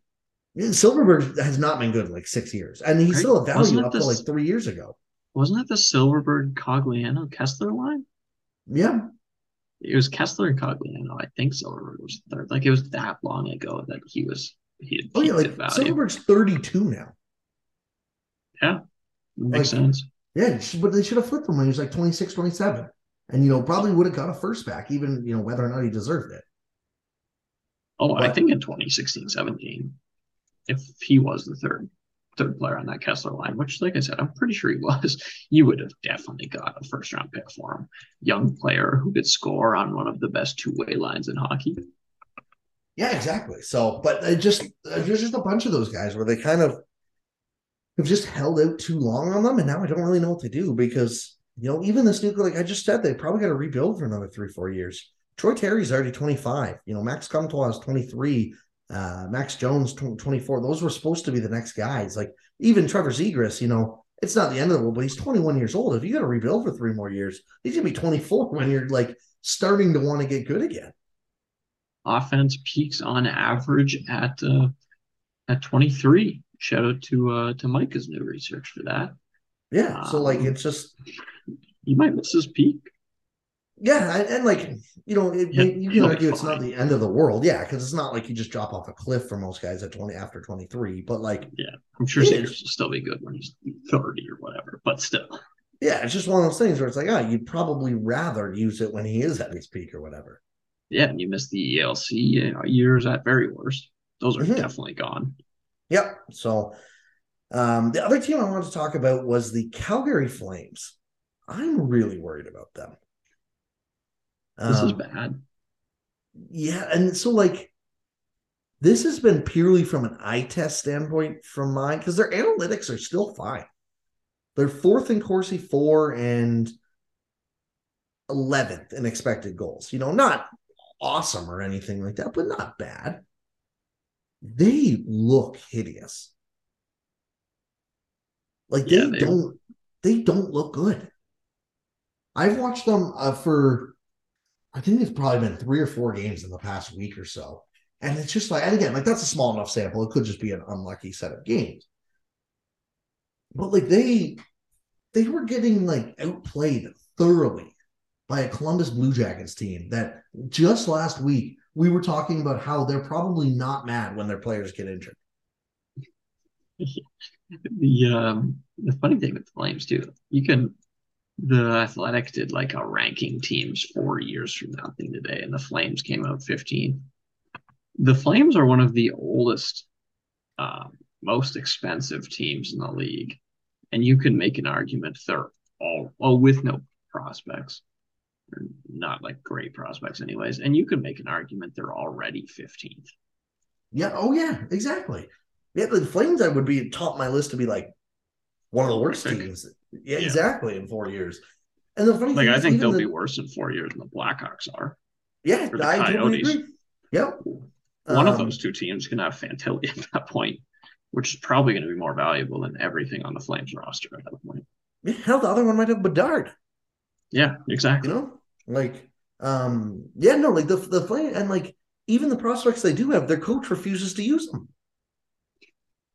Silfverberg has not been good like six years, and he's Right. still a value up to like three years ago. Wasn't it the Silfverberg Cogliano Kesler line? Yeah, It was Kesler and Cogliano. I think Silfverberg was third. Like it was that long ago that he was he had oh yeah, like value. Silfverberg's thirty-two now. Yeah, makes like- sense. Yeah, but they should have flipped him when he was like 26, 27. And you know probably would have got a first back, even you know whether or not he deserved it. Oh, I think in 2016, 17, if he was the third third player on that Kesler line, which, like I said, I'm pretty sure he was, (laughs) you would have definitely got a first round pick for him. Young player who could score on one of the best two way lines in hockey. Yeah, exactly. So, but it just there's just a bunch of those guys where they kind of have just held out too long on them, and now I don't really know what to do because you know even this new like I just said they probably got to rebuild for another three four years. Troy Terry's already 25. You know Max Comtois is 23. Uh, Max Jones 24. Those were supposed to be the next guys. Like even Trevor Zegras, you know. It's not the end of the world, but he's 21 years old. If you got to rebuild for three more years, he's gonna be 24 (laughs) when you're like starting to want to get good again. Offense peaks on average at uh, at 23. Shout out to uh, to Micah's new research for that. Yeah. So like Um, it's just You might miss his peak. Yeah, and, and like you know, it, Yeah, you can argue it's not the end of the world, yeah, because it's not like you just drop off a cliff for most guys at twenty after twenty three. But like, yeah, I'm sure Sanders is. will still be good when he's 30 or whatever, but still. yeah, it's just one of those things where it's like, ah, you'd probably rather use it when he is at his peak or whatever. Yeah, and you miss the ELC years at very worst. Those are Mhm. definitely gone. Yep. So, um, the other team I wanted to talk about was the Calgary Flames. I'm really worried about them. This is Um, bad. Yeah, and so like this has been purely from an eye test standpoint from mine because their analytics are still fine. They're fourth in Corsi four and eleventh in expected goals. You know, not awesome or anything like that, but not bad. They look hideous. Like they, Yeah, they- don't they don't look good. I've watched them uh, for I think it's probably been three or four games in the past week or so. And it's just like, and again, like that's a small enough sample. It could just be an unlucky set of games. But like they they were getting like outplayed thoroughly by a Columbus Blue Jackets team that just last week we were talking about how they're probably not mad when their players get injured. (laughs) The um the funny thing with the Flames too, you can the Athletic did like a ranking teams four years from now thing today, and the Flames came out 15. The Flames are one of the oldest, uh, most expensive teams in the league, and you can make an argument they're all well with no prospects, or not like great prospects anyways, and you can make an argument they're already 15th. Yeah. Oh yeah, exactly. Yeah, the Flames I would be top my list to be like one of the worst teams. Yeah, Yeah. exactly in four years. And the funny Like thing I think they'll the- be worse in four years than the Blackhawks are. Yeah, I totally Coyotes. agree. Yep. One of Um, those two teams can have Fantilli (laughs) at that point, which is probably going to be more valuable than everything on the Flames roster at that point. yeah, Hell, the other one might have Bedard. Yeah, exactly. You know, like, um, yeah, no, like the the flame and like even the prospects they do have, their coach refuses to use them.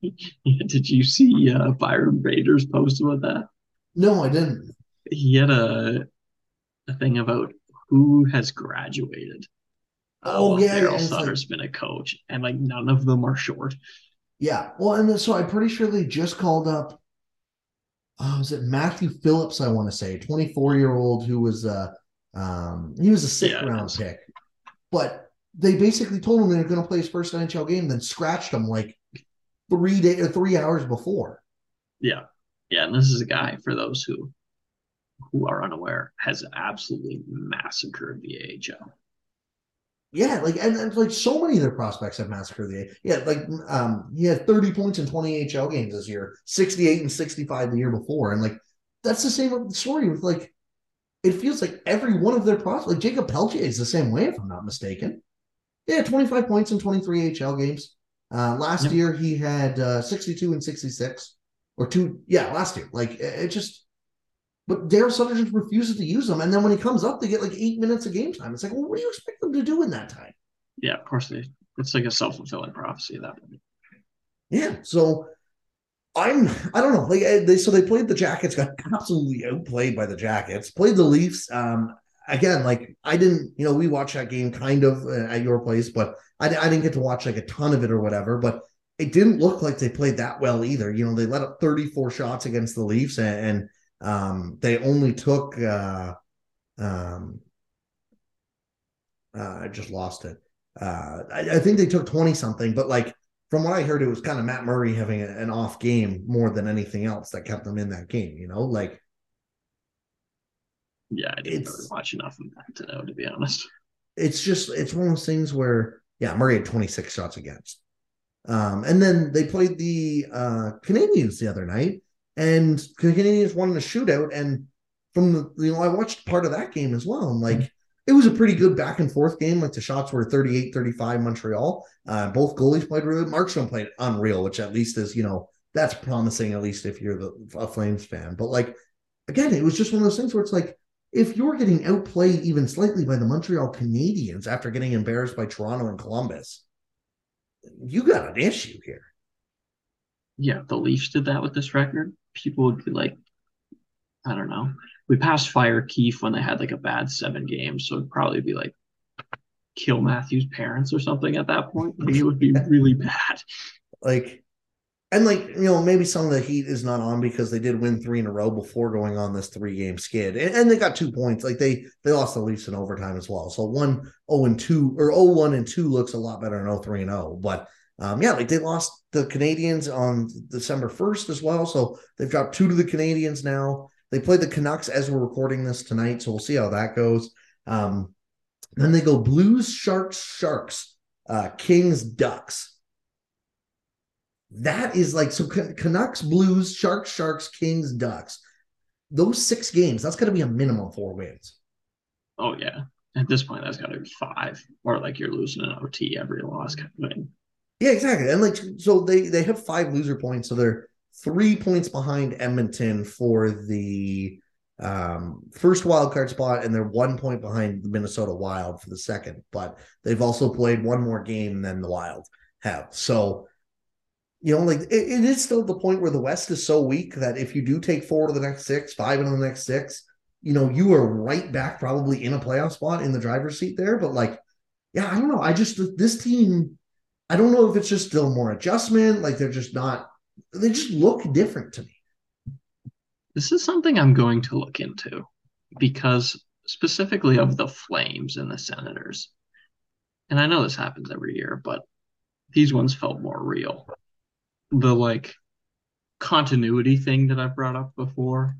(laughs) Did you see uh, Byron Bader's post about that? No, I didn't. He had a a thing about who has graduated. uh, Oh, yeah, yeah, Daryl it's Sutter's been a coach, and like none of them are short. Yeah, well, and so I'm pretty sure they just called up. Oh, was it Matthew Phillips? I want to say, 24 year old who was a um he was a sixth Yeah, round pick, but they basically told him they were going to play his first NHL game, then scratched him like three day or three hours before. Yeah, yeah, and this is a guy for those who who are unaware has absolutely massacred the AHL. Yeah, like and, and like so many of their prospects have massacred the AHL. yeah, like um he had 30 points in 20 AHL games this year, 68 and 65 the year before. And like that's the same story with like it feels like every one of their prospects, like Jakob Pelletier is the same way, if I'm not mistaken. Yeah, 25 points in 23 AHL games. Uh last Yep. year he had uh 62 and 66 or two, yeah, last year. Like it, just But Daryl Sutter just refuses to use them. And then when he comes up, they get like eight minutes of game time. It's like, well, what do you expect them to do in that time? Yeah, of course they. It's like a self fulfilling prophecy at that point. Yeah. So I'm I don't know. Like eh, they so they played the Jackets, got absolutely outplayed by the Jackets. Played the Leafs. Um, again, like I didn't, you know, we watched that game kind of uh, at your place, but I, I didn't get to watch like a ton of it or whatever. But it didn't look like they played that well either. You know, they let up 34 shots against the Leafs, and, and um, they only took. Uh, um, uh, I just lost it. Uh, I, I think they took 20 something, but like from what I heard, it was kind of Matt Murray having a, an off game more than anything else that kept them in that game. You know, like yeah, I didn't really watch enough of that to know, to be honest. It's just it's one of those things where yeah, Murray had 26 shots against. Um, and then they played the uh, Canadiens the other night, and the Canadiens won a shootout. And from the you know, I watched part of that game as well. And like mm-hmm it was a pretty good back and forth game. Like the shots were 38 35 Montreal. Uh, both goalies played really Markstrom played unreal, which at least is, you know, that's promising, at least if you're the, a Flames fan. But like, again, it was just one of those things where it's like, if you're getting outplayed even slightly by the Montreal Canadiens after getting embarrassed by Toronto and Columbus, you got an issue here. Yeah, the Leafs did that with this record. People would be like, I don't know we passed Fire Keefe when they had like a bad seven games, so it'd probably be like kill Matthew's parents or something at that point. Like, it would be really (laughs) bad. Like, and like you know, maybe some of the heat is not on because they did win three in a row before going on this three game skid, and, and, they got two points. Like they they lost the Leafs in overtime as well. So one oh and two or 0-1 and two looks a lot better than 0-3 and zero. But um, yeah, like they lost the canadiens on December first as well. So they've dropped two to the canadiens now. They play the Canucks as we're recording this tonight, so we'll see how that goes. Um, then they go Blues, Sharks, Sharks, uh, Kings, Ducks. That is like so Canucks, Blues, Sharks, Sharks, Kings, Ducks. Those six games, that's got to be a minimum four wins. Oh yeah, at this point, that's got to be five, or like you're losing an OT every loss kind of thing. Yeah, exactly. And like so, they they have five loser points, so they're three points behind Edmonton for the um, first wild card spot, and they're one point behind the Minnesota Wild for the second. But they've also played one more game than the Wild have. So, you know, like it, it is still the point where the West is so weak that if you do take four to the next six, five into the next six, you know, you are right back probably in a playoff spot in the driver's seat there. But like, yeah, I don't know. I just this team, I don't know if it's just still more adjustment, like they're just not they just look different to me. This is something I'm going to look into because specifically of the Flames and the Senators. And I know this happens every year, but these ones felt more real. The like continuity thing that I've brought up before.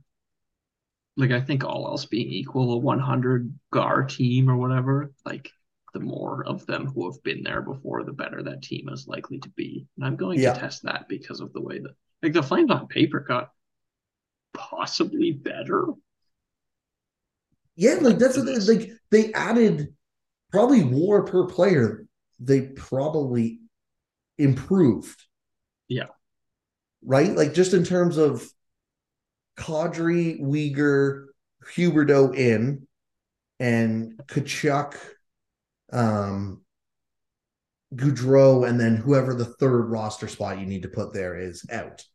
Like I think all else being equal, a 100 GAR team or whatever, like the more of them who have been there before, the better that team is likely to be. And I'm going yeah. to test that because of the way that, like, the Flames on paper got possibly better. Yeah, like that's what they, like they added probably war per player. They probably improved. Yeah. Right? Like just in terms of Kadri, Weegar, Huberdeau in, and Tkachuk um, Gaudreau, and then whoever the third roster spot you need to put there is out.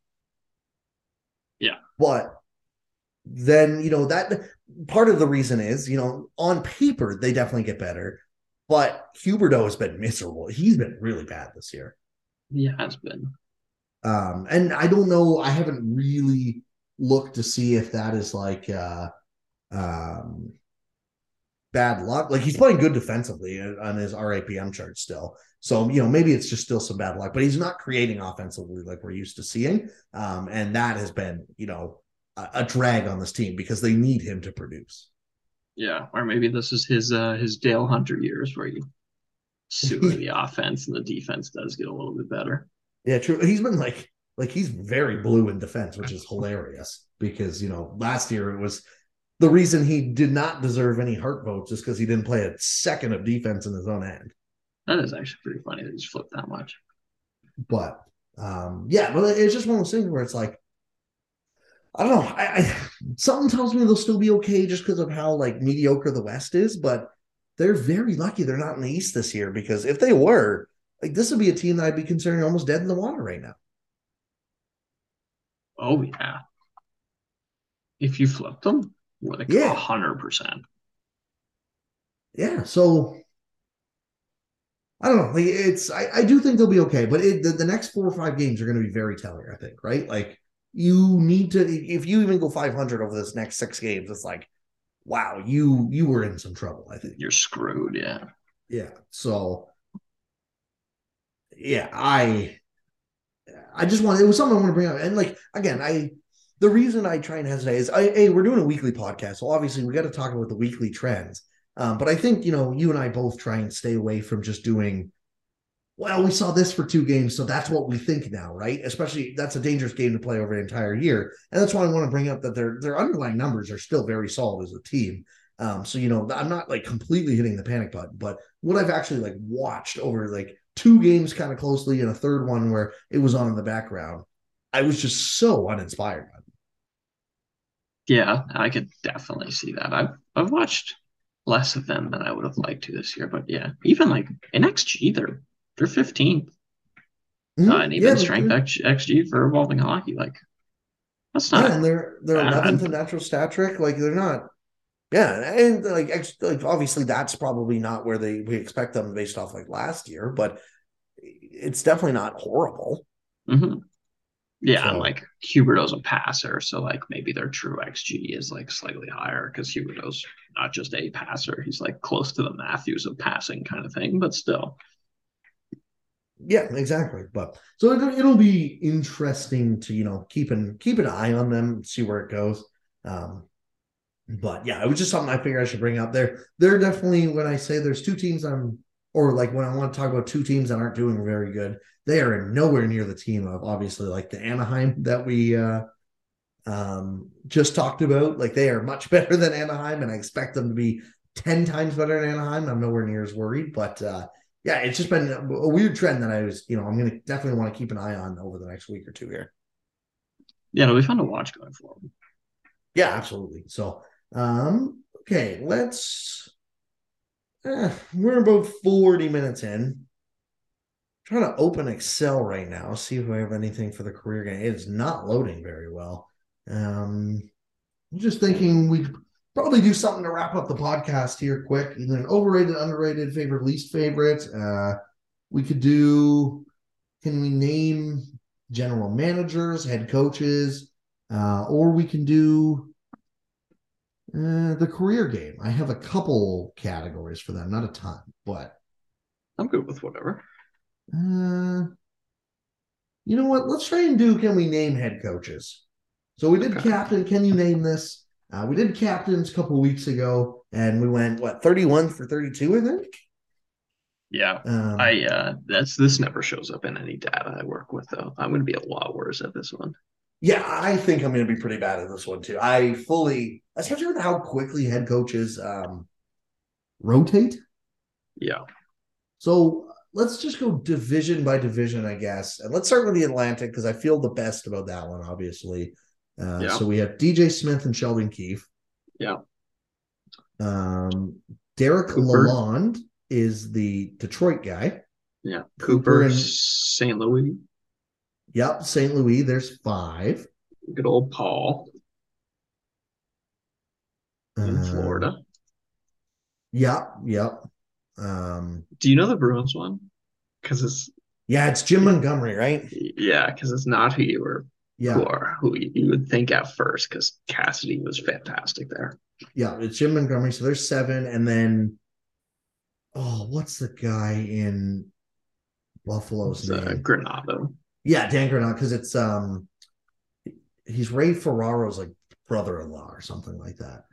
Yeah. But then, you know, that part of the reason is, you know, on paper, they definitely get better. But Huberdeau has been miserable. He's been really bad this year. He has been. Um, and I don't know, I haven't really looked to see if that is like uh um bad luck. Like he's playing good defensively on his RAPM chart still. So, you know, maybe it's just still some bad luck, but he's not creating offensively like we're used to seeing. Um, and that has been, you know, a, a drag on this team because they need him to produce. Yeah. Or maybe this is his uh his Dale Hunter years where you (laughs) sewer the offense and the defense does get a little bit better. Yeah, true. He's been like like he's very blue in defense, which is hilarious because you know last year it was the reason he did not deserve any heart votes is because he didn't play a second of defense in his own end. That is actually pretty funny that he's flipped that much. But um, yeah, but it's just one of those things where it's like, I don't know. I, I something tells me they'll still be okay just because of how like mediocre the West is, but they're very lucky they're not in the East this year because if they were, like this would be a team that I'd be considering almost dead in the water right now. Oh yeah. If you flip them, like Yeah. hundred percent. Yeah, so I don't know. Like it's I, I do think they'll be okay, but it, the, the next four or five games are going to be very telling. I think, right? Like you need to if you even go 500 over this next six games, it's like, wow, you you were in some trouble. I think. You're screwed, yeah. Yeah. So yeah, I I just want it was something I want to bring up. And like again, I the reason I try and hesitate is I hey, we're doing a weekly podcast. So obviously we got to talk about the weekly trends. Um, but I think you know, you and I both try and stay away from just doing well, we saw this for two games, so that's what we think now, right? Especially that's a dangerous game to play over an entire year. And that's why I want to bring up that their their underlying numbers are still very solid as a team. Um, so you know, I'm not like completely hitting the panic button, but what I've actually like watched over like two games kind of closely and a third one where it was on in the background, I was just so uninspired by. Yeah, I could definitely see that. I've I've watched less of them than I would have liked to this year, but yeah, even like in XG, they're they're 15th. Mhm. Uh, and even Yeah, strength X, XG for evolving hockey, like that's Yeah, not and they're they're bad. eleventh in natural stat trick. Like they're not. Yeah, and like like obviously that's probably not where they we expect them based off like last year, but it's definitely not horrible. Mhm. Yeah, and So- like Huberdeau's a passer, so like maybe their true XG is like slightly higher because Huberdeau's not just a passer; he's like close to the Matthews of passing kind of thing. But still, Yeah, exactly. But so it, it'll be interesting to you know keep an keep an eye on them, see where it goes. Um, but yeah, it was just something I figured I should bring up. There, they're definitely when I say there's two teams I'm or like when I want to talk about two teams that aren't doing very good, they are nowhere near the team of obviously like the Anaheim that we uh um just talked about. Like they are much (laughs) better than Anaheim, and I expect them to be 10 times better than Anaheim. I'm nowhere near as worried, but uh yeah, it's just been a weird trend that I was, you know, I'm gonna definitely want to keep an eye on over the next week or two here. yeah, it'll be fun to watch going forward. Yeah, absolutely. So, um, okay, let's. eh, we're about forty minutes in. trying to open Excel right now, see if I have anything for the career game. It is not loading very well. Um, I'm just thinking we probably do something to wrap up the podcast here quick. Either an overrated, underrated, favorite, least favorite. Uh, we could do. Can we name general managers, head coaches? Uh, or we can do uh, the career game. I have a couple categories for them, not a ton, but I'm good with whatever. uh, you know what? Let's try and do. Can we name head coaches? So we did Okay. captain. Can you name this? Uh, we did captains a couple weeks ago, and we went what thirty-one for thirty-two, I think. Yeah, Um, I uh, that's this never shows up in any data I work with though. I'm going to be a lot worse at this one. Yeah, I think I'm going to be pretty bad at this one too. I fully, especially with how quickly head coaches um, rotate. Yeah, So let's just go division by division, I guess. And let's start with the Atlantic because I feel the best about that one, obviously. Uh, Yeah. So we have DJ Smith and Sheldon Keefe. Yeah. Um, Derek Cooper. Lalonde is the Detroit guy. yeah. Cooper Cooper, and- St. Louis, Yep. St. Louis, there's five. good old Paul in Uh, Florida. Yep. Yep. Um, Do you know the Bruins one? Because it's yeah, it's Jim Montgomery, right? yeah, because it's not who you were Yeah. who are who you would think at first. Because Cassidy was fantastic there. Yeah, it's Jim Montgomery. So there's seven, and then oh, what's the guy in Buffalo's It's, uh, name? Granato. Yeah, Dan Granat, because it's um, he's Ray Ferraro's like brother-in-law or something like that.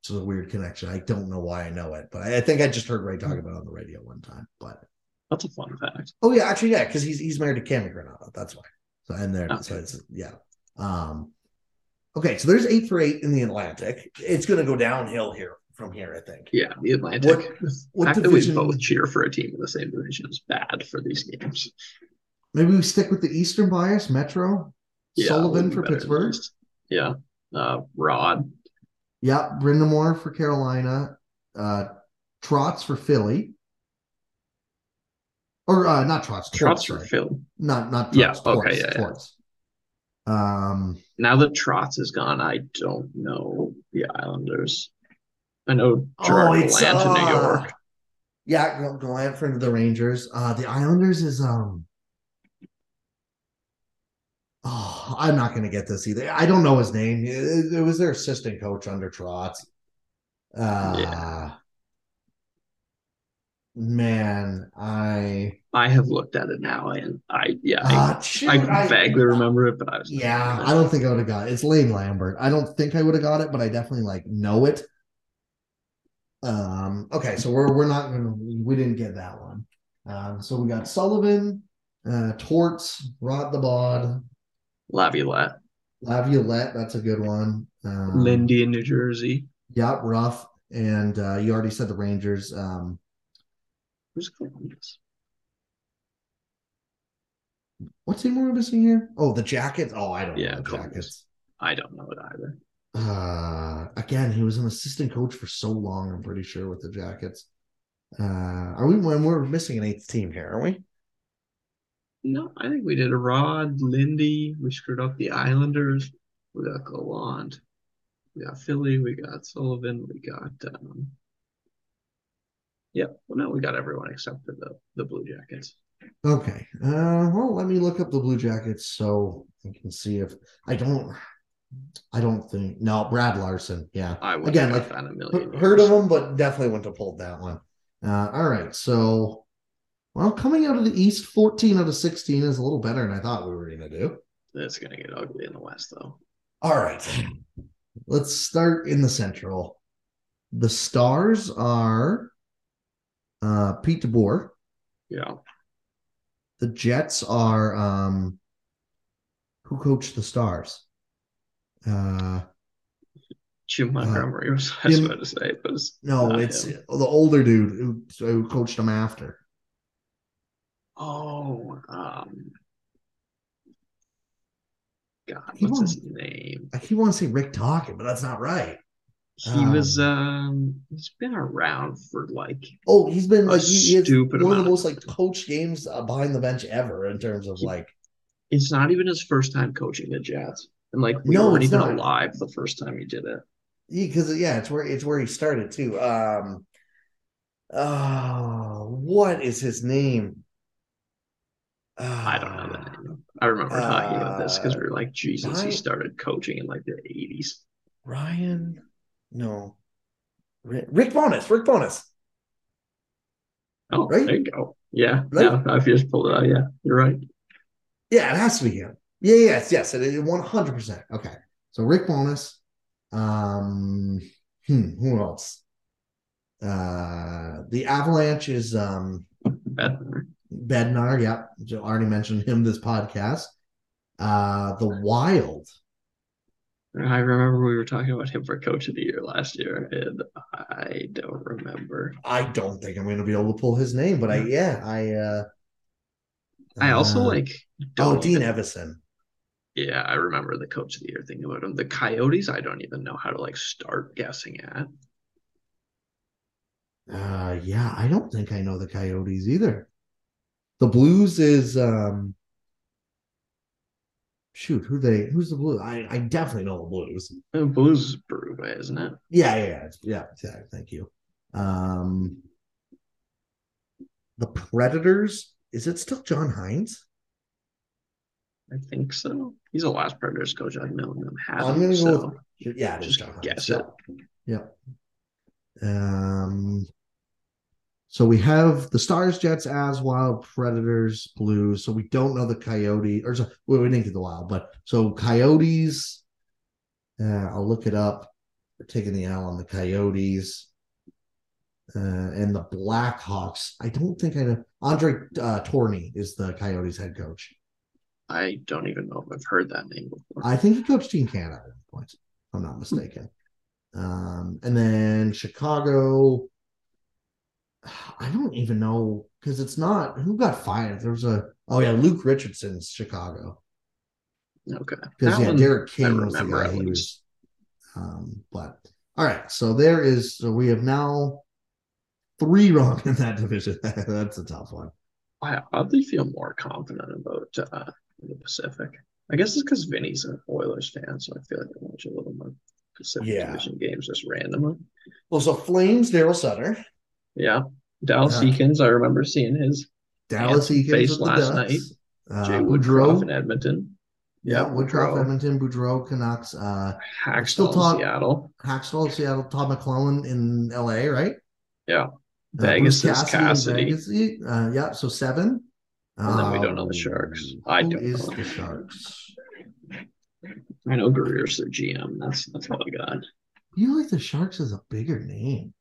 It's a weird connection. I don't know why I know it, but I, I think I just heard Ray talk about it on the radio one time. But That's a fun fact. oh yeah, actually yeah, because he's he's married to Cammi Granato. That's why. So and there, so it's yeah. Um, okay, so there's eight for eight in the Atlantic. It's going to go downhill here from here, I think. Yeah, the Atlantic. What- the fact division- that we both cheer for a team in the same division is bad for these games. Maybe we stick with the Eastern bias, Metro, Yeah, Sullivan for Pittsburgh. Yeah, Uh, Rod. Yep, Brind'Amour for Carolina, uh, Trotz for Philly, or uh, not Trotz, Trotz for Philly. Not not Trotz, yeah. Torts, okay, yeah, Torts. Yeah. Um, now that Trotz is gone, I don't know the Islanders. I know Gerard oh, Gallant uh, in New York. Yeah, Gallant for the Rangers. Uh, the Islanders is um. Oh, I'm not going to get this either. I don't know his name. It, it was their assistant coach under Trotz. Uh, yeah. Man, I I have looked at it now, and I yeah, uh, I, I, vaguely remember it, but I was yeah, I don't think I would have got it. It's Lane Lambert. I don't think I would have got it, but I definitely like know it. Um, okay, so we're we're not gonna we didn't get that one. Um, so we got Sullivan, uh, Torts, Rod the Bod, Laviolette. Laviolette, that's a good one. Um, Lindy in New Jersey. Yep, rough. And uh, you already said the Rangers. Um, Who's Columbus? What team were we missing here? Oh, the Jackets. Oh, I don't yeah, know the Jackets. I don't know it either. Uh, again, he was an assistant coach for so long. I'm pretty sure with the Jackets. Uh, are we when we're missing an eighth team here? Are we? No, I think we did a Rod, Lindy. We screwed up the Islanders. We got Gallant. We got Philly. We got Sullivan. We got. Um, yeah, well, no, we got everyone except for the the Blue Jackets. Okay. Uh, well, let me look up the Blue Jackets so I can see if I don't. I don't think no Brad Larsen. Yeah, I again like a million heard of him, but definitely wouldn't have pulled that one. Uh, all right, so well, coming out of the East, fourteen out of sixteen is a little better than I thought we were going to do. It's going to get ugly in the West, though. All right, let's start in the Central. The Stars are uh, Pete DeBoer. Yeah. The Jets are um, who coached the Stars? Uh, Jim Montgomery uh, was I was (laughs) about to say, but it's no, it's him. the older dude who, who coached him after. Oh, um, God, he what's his name? I keep wanting to say Rick Talking, but that's not right. He um, was um he's been around for like oh he's been like he, he one of the most like coach games uh, behind the bench ever in terms of like it's not even his first time coaching the Jets and like we no, weren't even not. alive the first time he did it because yeah, yeah it's where it's where he started too um oh what is his name uh, I don't know the name I remember uh, talking about this because we were like Jesus Ryan, he started coaching in like the 80s Ryan no. Rick Bowness, Rick Bowness. Oh, right? there you go. Yeah. Right? Yeah. I've just pulled it out. Yeah. You're right. Yeah, it has to be him. Yeah, yes, yes. It is 100%. Okay. So Rick Bowness. Um, hmm, who else? Uh, the Avalanche is um, Bednar. Bednar, yeah. I already mentioned him this podcast. Uh, the Wild I remember we were talking about him for coach of the year last year, and I don't remember. I don't think I'm going to be able to pull his name, but I yeah, I. uh I also uh, like. oh, Dean even, Evason. Yeah, I remember the coach of the year thing about him. The Coyotes, I don't even know how to like start guessing at. Uh, yeah, I don't think I know the Coyotes either. The Blues is um shoot, who they who's the Blues? I, I definitely know the Blues. The Blues is Berube, isn't it? Yeah, yeah, yeah, yeah, yeah. Thank you. Um, the Predators. Is it still John Hynes? I think so. He's the last Predators coach I've known them have. I'm gonna so go with yeah, just John guess Hynes. it. Yep. Um, so we have the Stars, Jets, as Wild, Predators, Blues. So we don't know the Coyote, or so, well, we didn't get the Wild, but so Coyotes. Uh, I'll look it up. We're taking the L on the Coyotes. Uh, and the Blackhawks. I don't think I know. Andre uh, Tourigny is the Coyotes head coach. I don't even know if I've heard that name before. I think he coached Team Canada at one point, if I'm not mistaken. Um, and then Chicago, I don't even know because it's not who got fired. There was a oh yeah, Luke Richardson's Chicago. Okay. Because yeah, Derek King was the guy he was Um, but all right, so there is so we have now three (laughs) wrong in that division. (laughs) That's a tough one. I oddly feel more confident about uh, the Pacific. I guess it's because Vinny's an Oilers fan, so I feel like I watch a little more Pacific Yeah. Division games just randomly. Well, so Flames, Daryl Sutter, Yeah, Dallas Yeah. Eakins. I remember seeing his Dallas Eakins face last Ducks, uh, Jay Woodcroft in Edmonton. yeah, Woodcroft, Boudreau. Edmonton, Boudreau, Canucks, uh, Still Hakstol, talk- Seattle. Hakstol, Seattle, Todd McLellan in LA, right? Yeah. Uh, Vegas Bruce Cassidy. Vegas, uh, yeah, so seven. And then we don't know Um, the Sharks. I don't is know. the Sharks? I know Grier's their GM. That's that's all I got. You like the Sharks is a bigger name.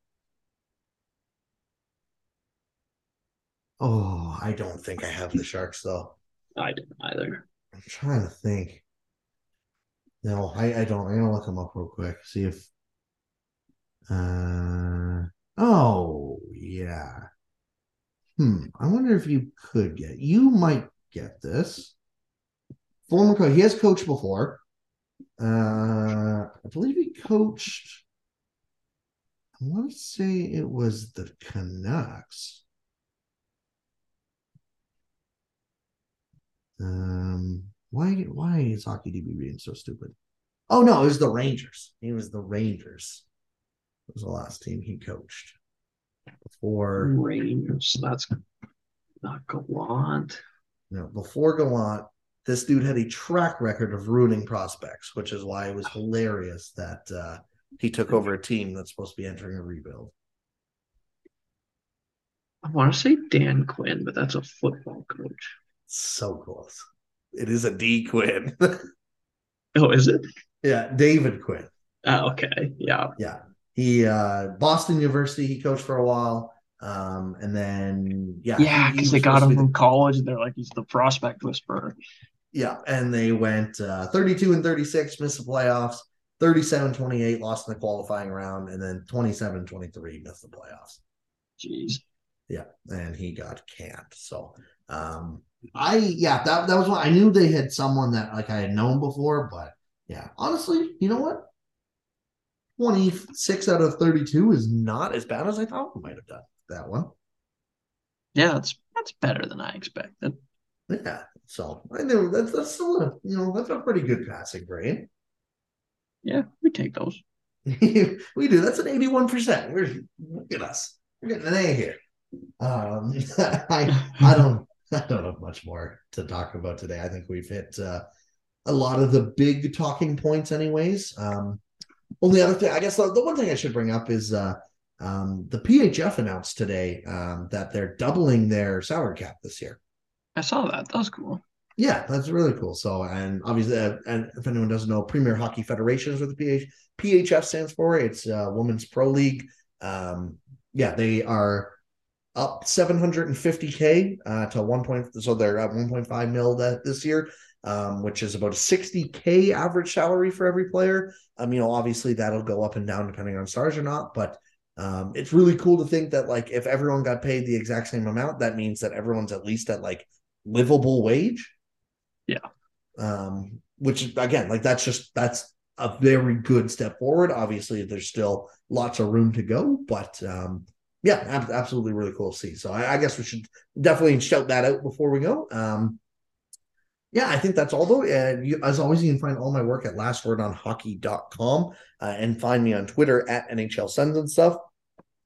Oh, I don't think I have the Sharks though. I didn't either. I'm trying to think. No, I, I don't. I'm gonna look them up real quick. See if. Uh oh yeah. Hmm. I wonder if you could get. You might get this. Former coach. He has coached before. Uh, I believe he coached. I want to say it was the Canucks. Um, why why is Hockey DB being so stupid? Oh no, it was the Rangers. He was the Rangers. It was the last team he coached before. Rangers. That's not Gallant. Know, before Gallant, this dude had a track record of ruining prospects, which is why it was hilarious that uh, he took over a team that's supposed to be entering a rebuild. I want to say Dan Quinn, but that's a football coach. So close. It is a D Quinn. (laughs) Oh, is it? yeah, David Quinn. Oh, okay. Yeah. Yeah. He uh Boston University he coached for a while. Um and then yeah. Yeah, because they got him be the- college and they're like, he's the prospect whisperer. Yeah, and they went uh 32 and 36, missed the playoffs, 37 28, lost in the qualifying round, and then 27 23, missed the playoffs. Jeez. Yeah, and he got canned. So um I yeah, that that was one I knew they had someone that like I had known before, but yeah, honestly, you know what? 26 out of 32 is not as bad as I thought we might have done that one. Yeah, that's that's better than I expected. Yeah. So I know that's that's still a you know that's a pretty good passing grade. Yeah, we take those. (laughs) we do. That's an 81%. We're look at us. We're getting an A here. Um (laughs) I I don't (laughs) I don't have much more to talk about today. I think we've hit uh, a lot of the big talking points anyways. Um only other thing I guess the, the one thing I should bring up is uh um the PHF announced today um that they're doubling their salary cap this year. I saw that. That was cool. Yeah, that's really cool. So, and obviously, uh, and if anyone doesn't know, Premier Hockey Federation is what the PH, PHF stands for. It's uh, Women's Pro League. Um, yeah, they are up 750k uh, to one point. So they're at 1.5 mil that this year, um, which is about a 60k average salary for every player. Um, you know, obviously that'll go up and down depending on stars or not, but um, it's really cool to think that like if everyone got paid the exact same amount, that means that everyone's at least at like livable wage. Yeah. Um, which again, like that's just that's a very good step forward. Obviously, there's still lots of room to go, but um, yeah, ab- absolutely really cool to see. So I, I guess we should definitely shout that out before we go. Um, yeah, I think that's all though. And you, as always, you can find all my work at lastwordonhockey.com uh, and find me on Twitter at NHL Sends and stuff.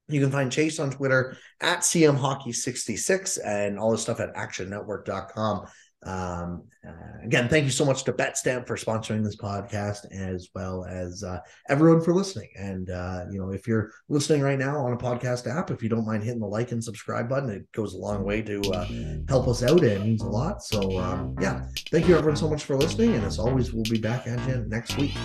You can find Chase on Twitter at CMHockey66 and all this stuff at actionnetwork.com. Um, uh, again, thank you so much to BetStamp for sponsoring this podcast, as well as uh, everyone for listening. And uh, you know, if you're listening right now on a podcast app, if you don't mind hitting the like and subscribe button, it goes a long way to uh, help us out. It means a lot. So um, yeah, thank you everyone so much for listening. And as always, we'll be back at you next week.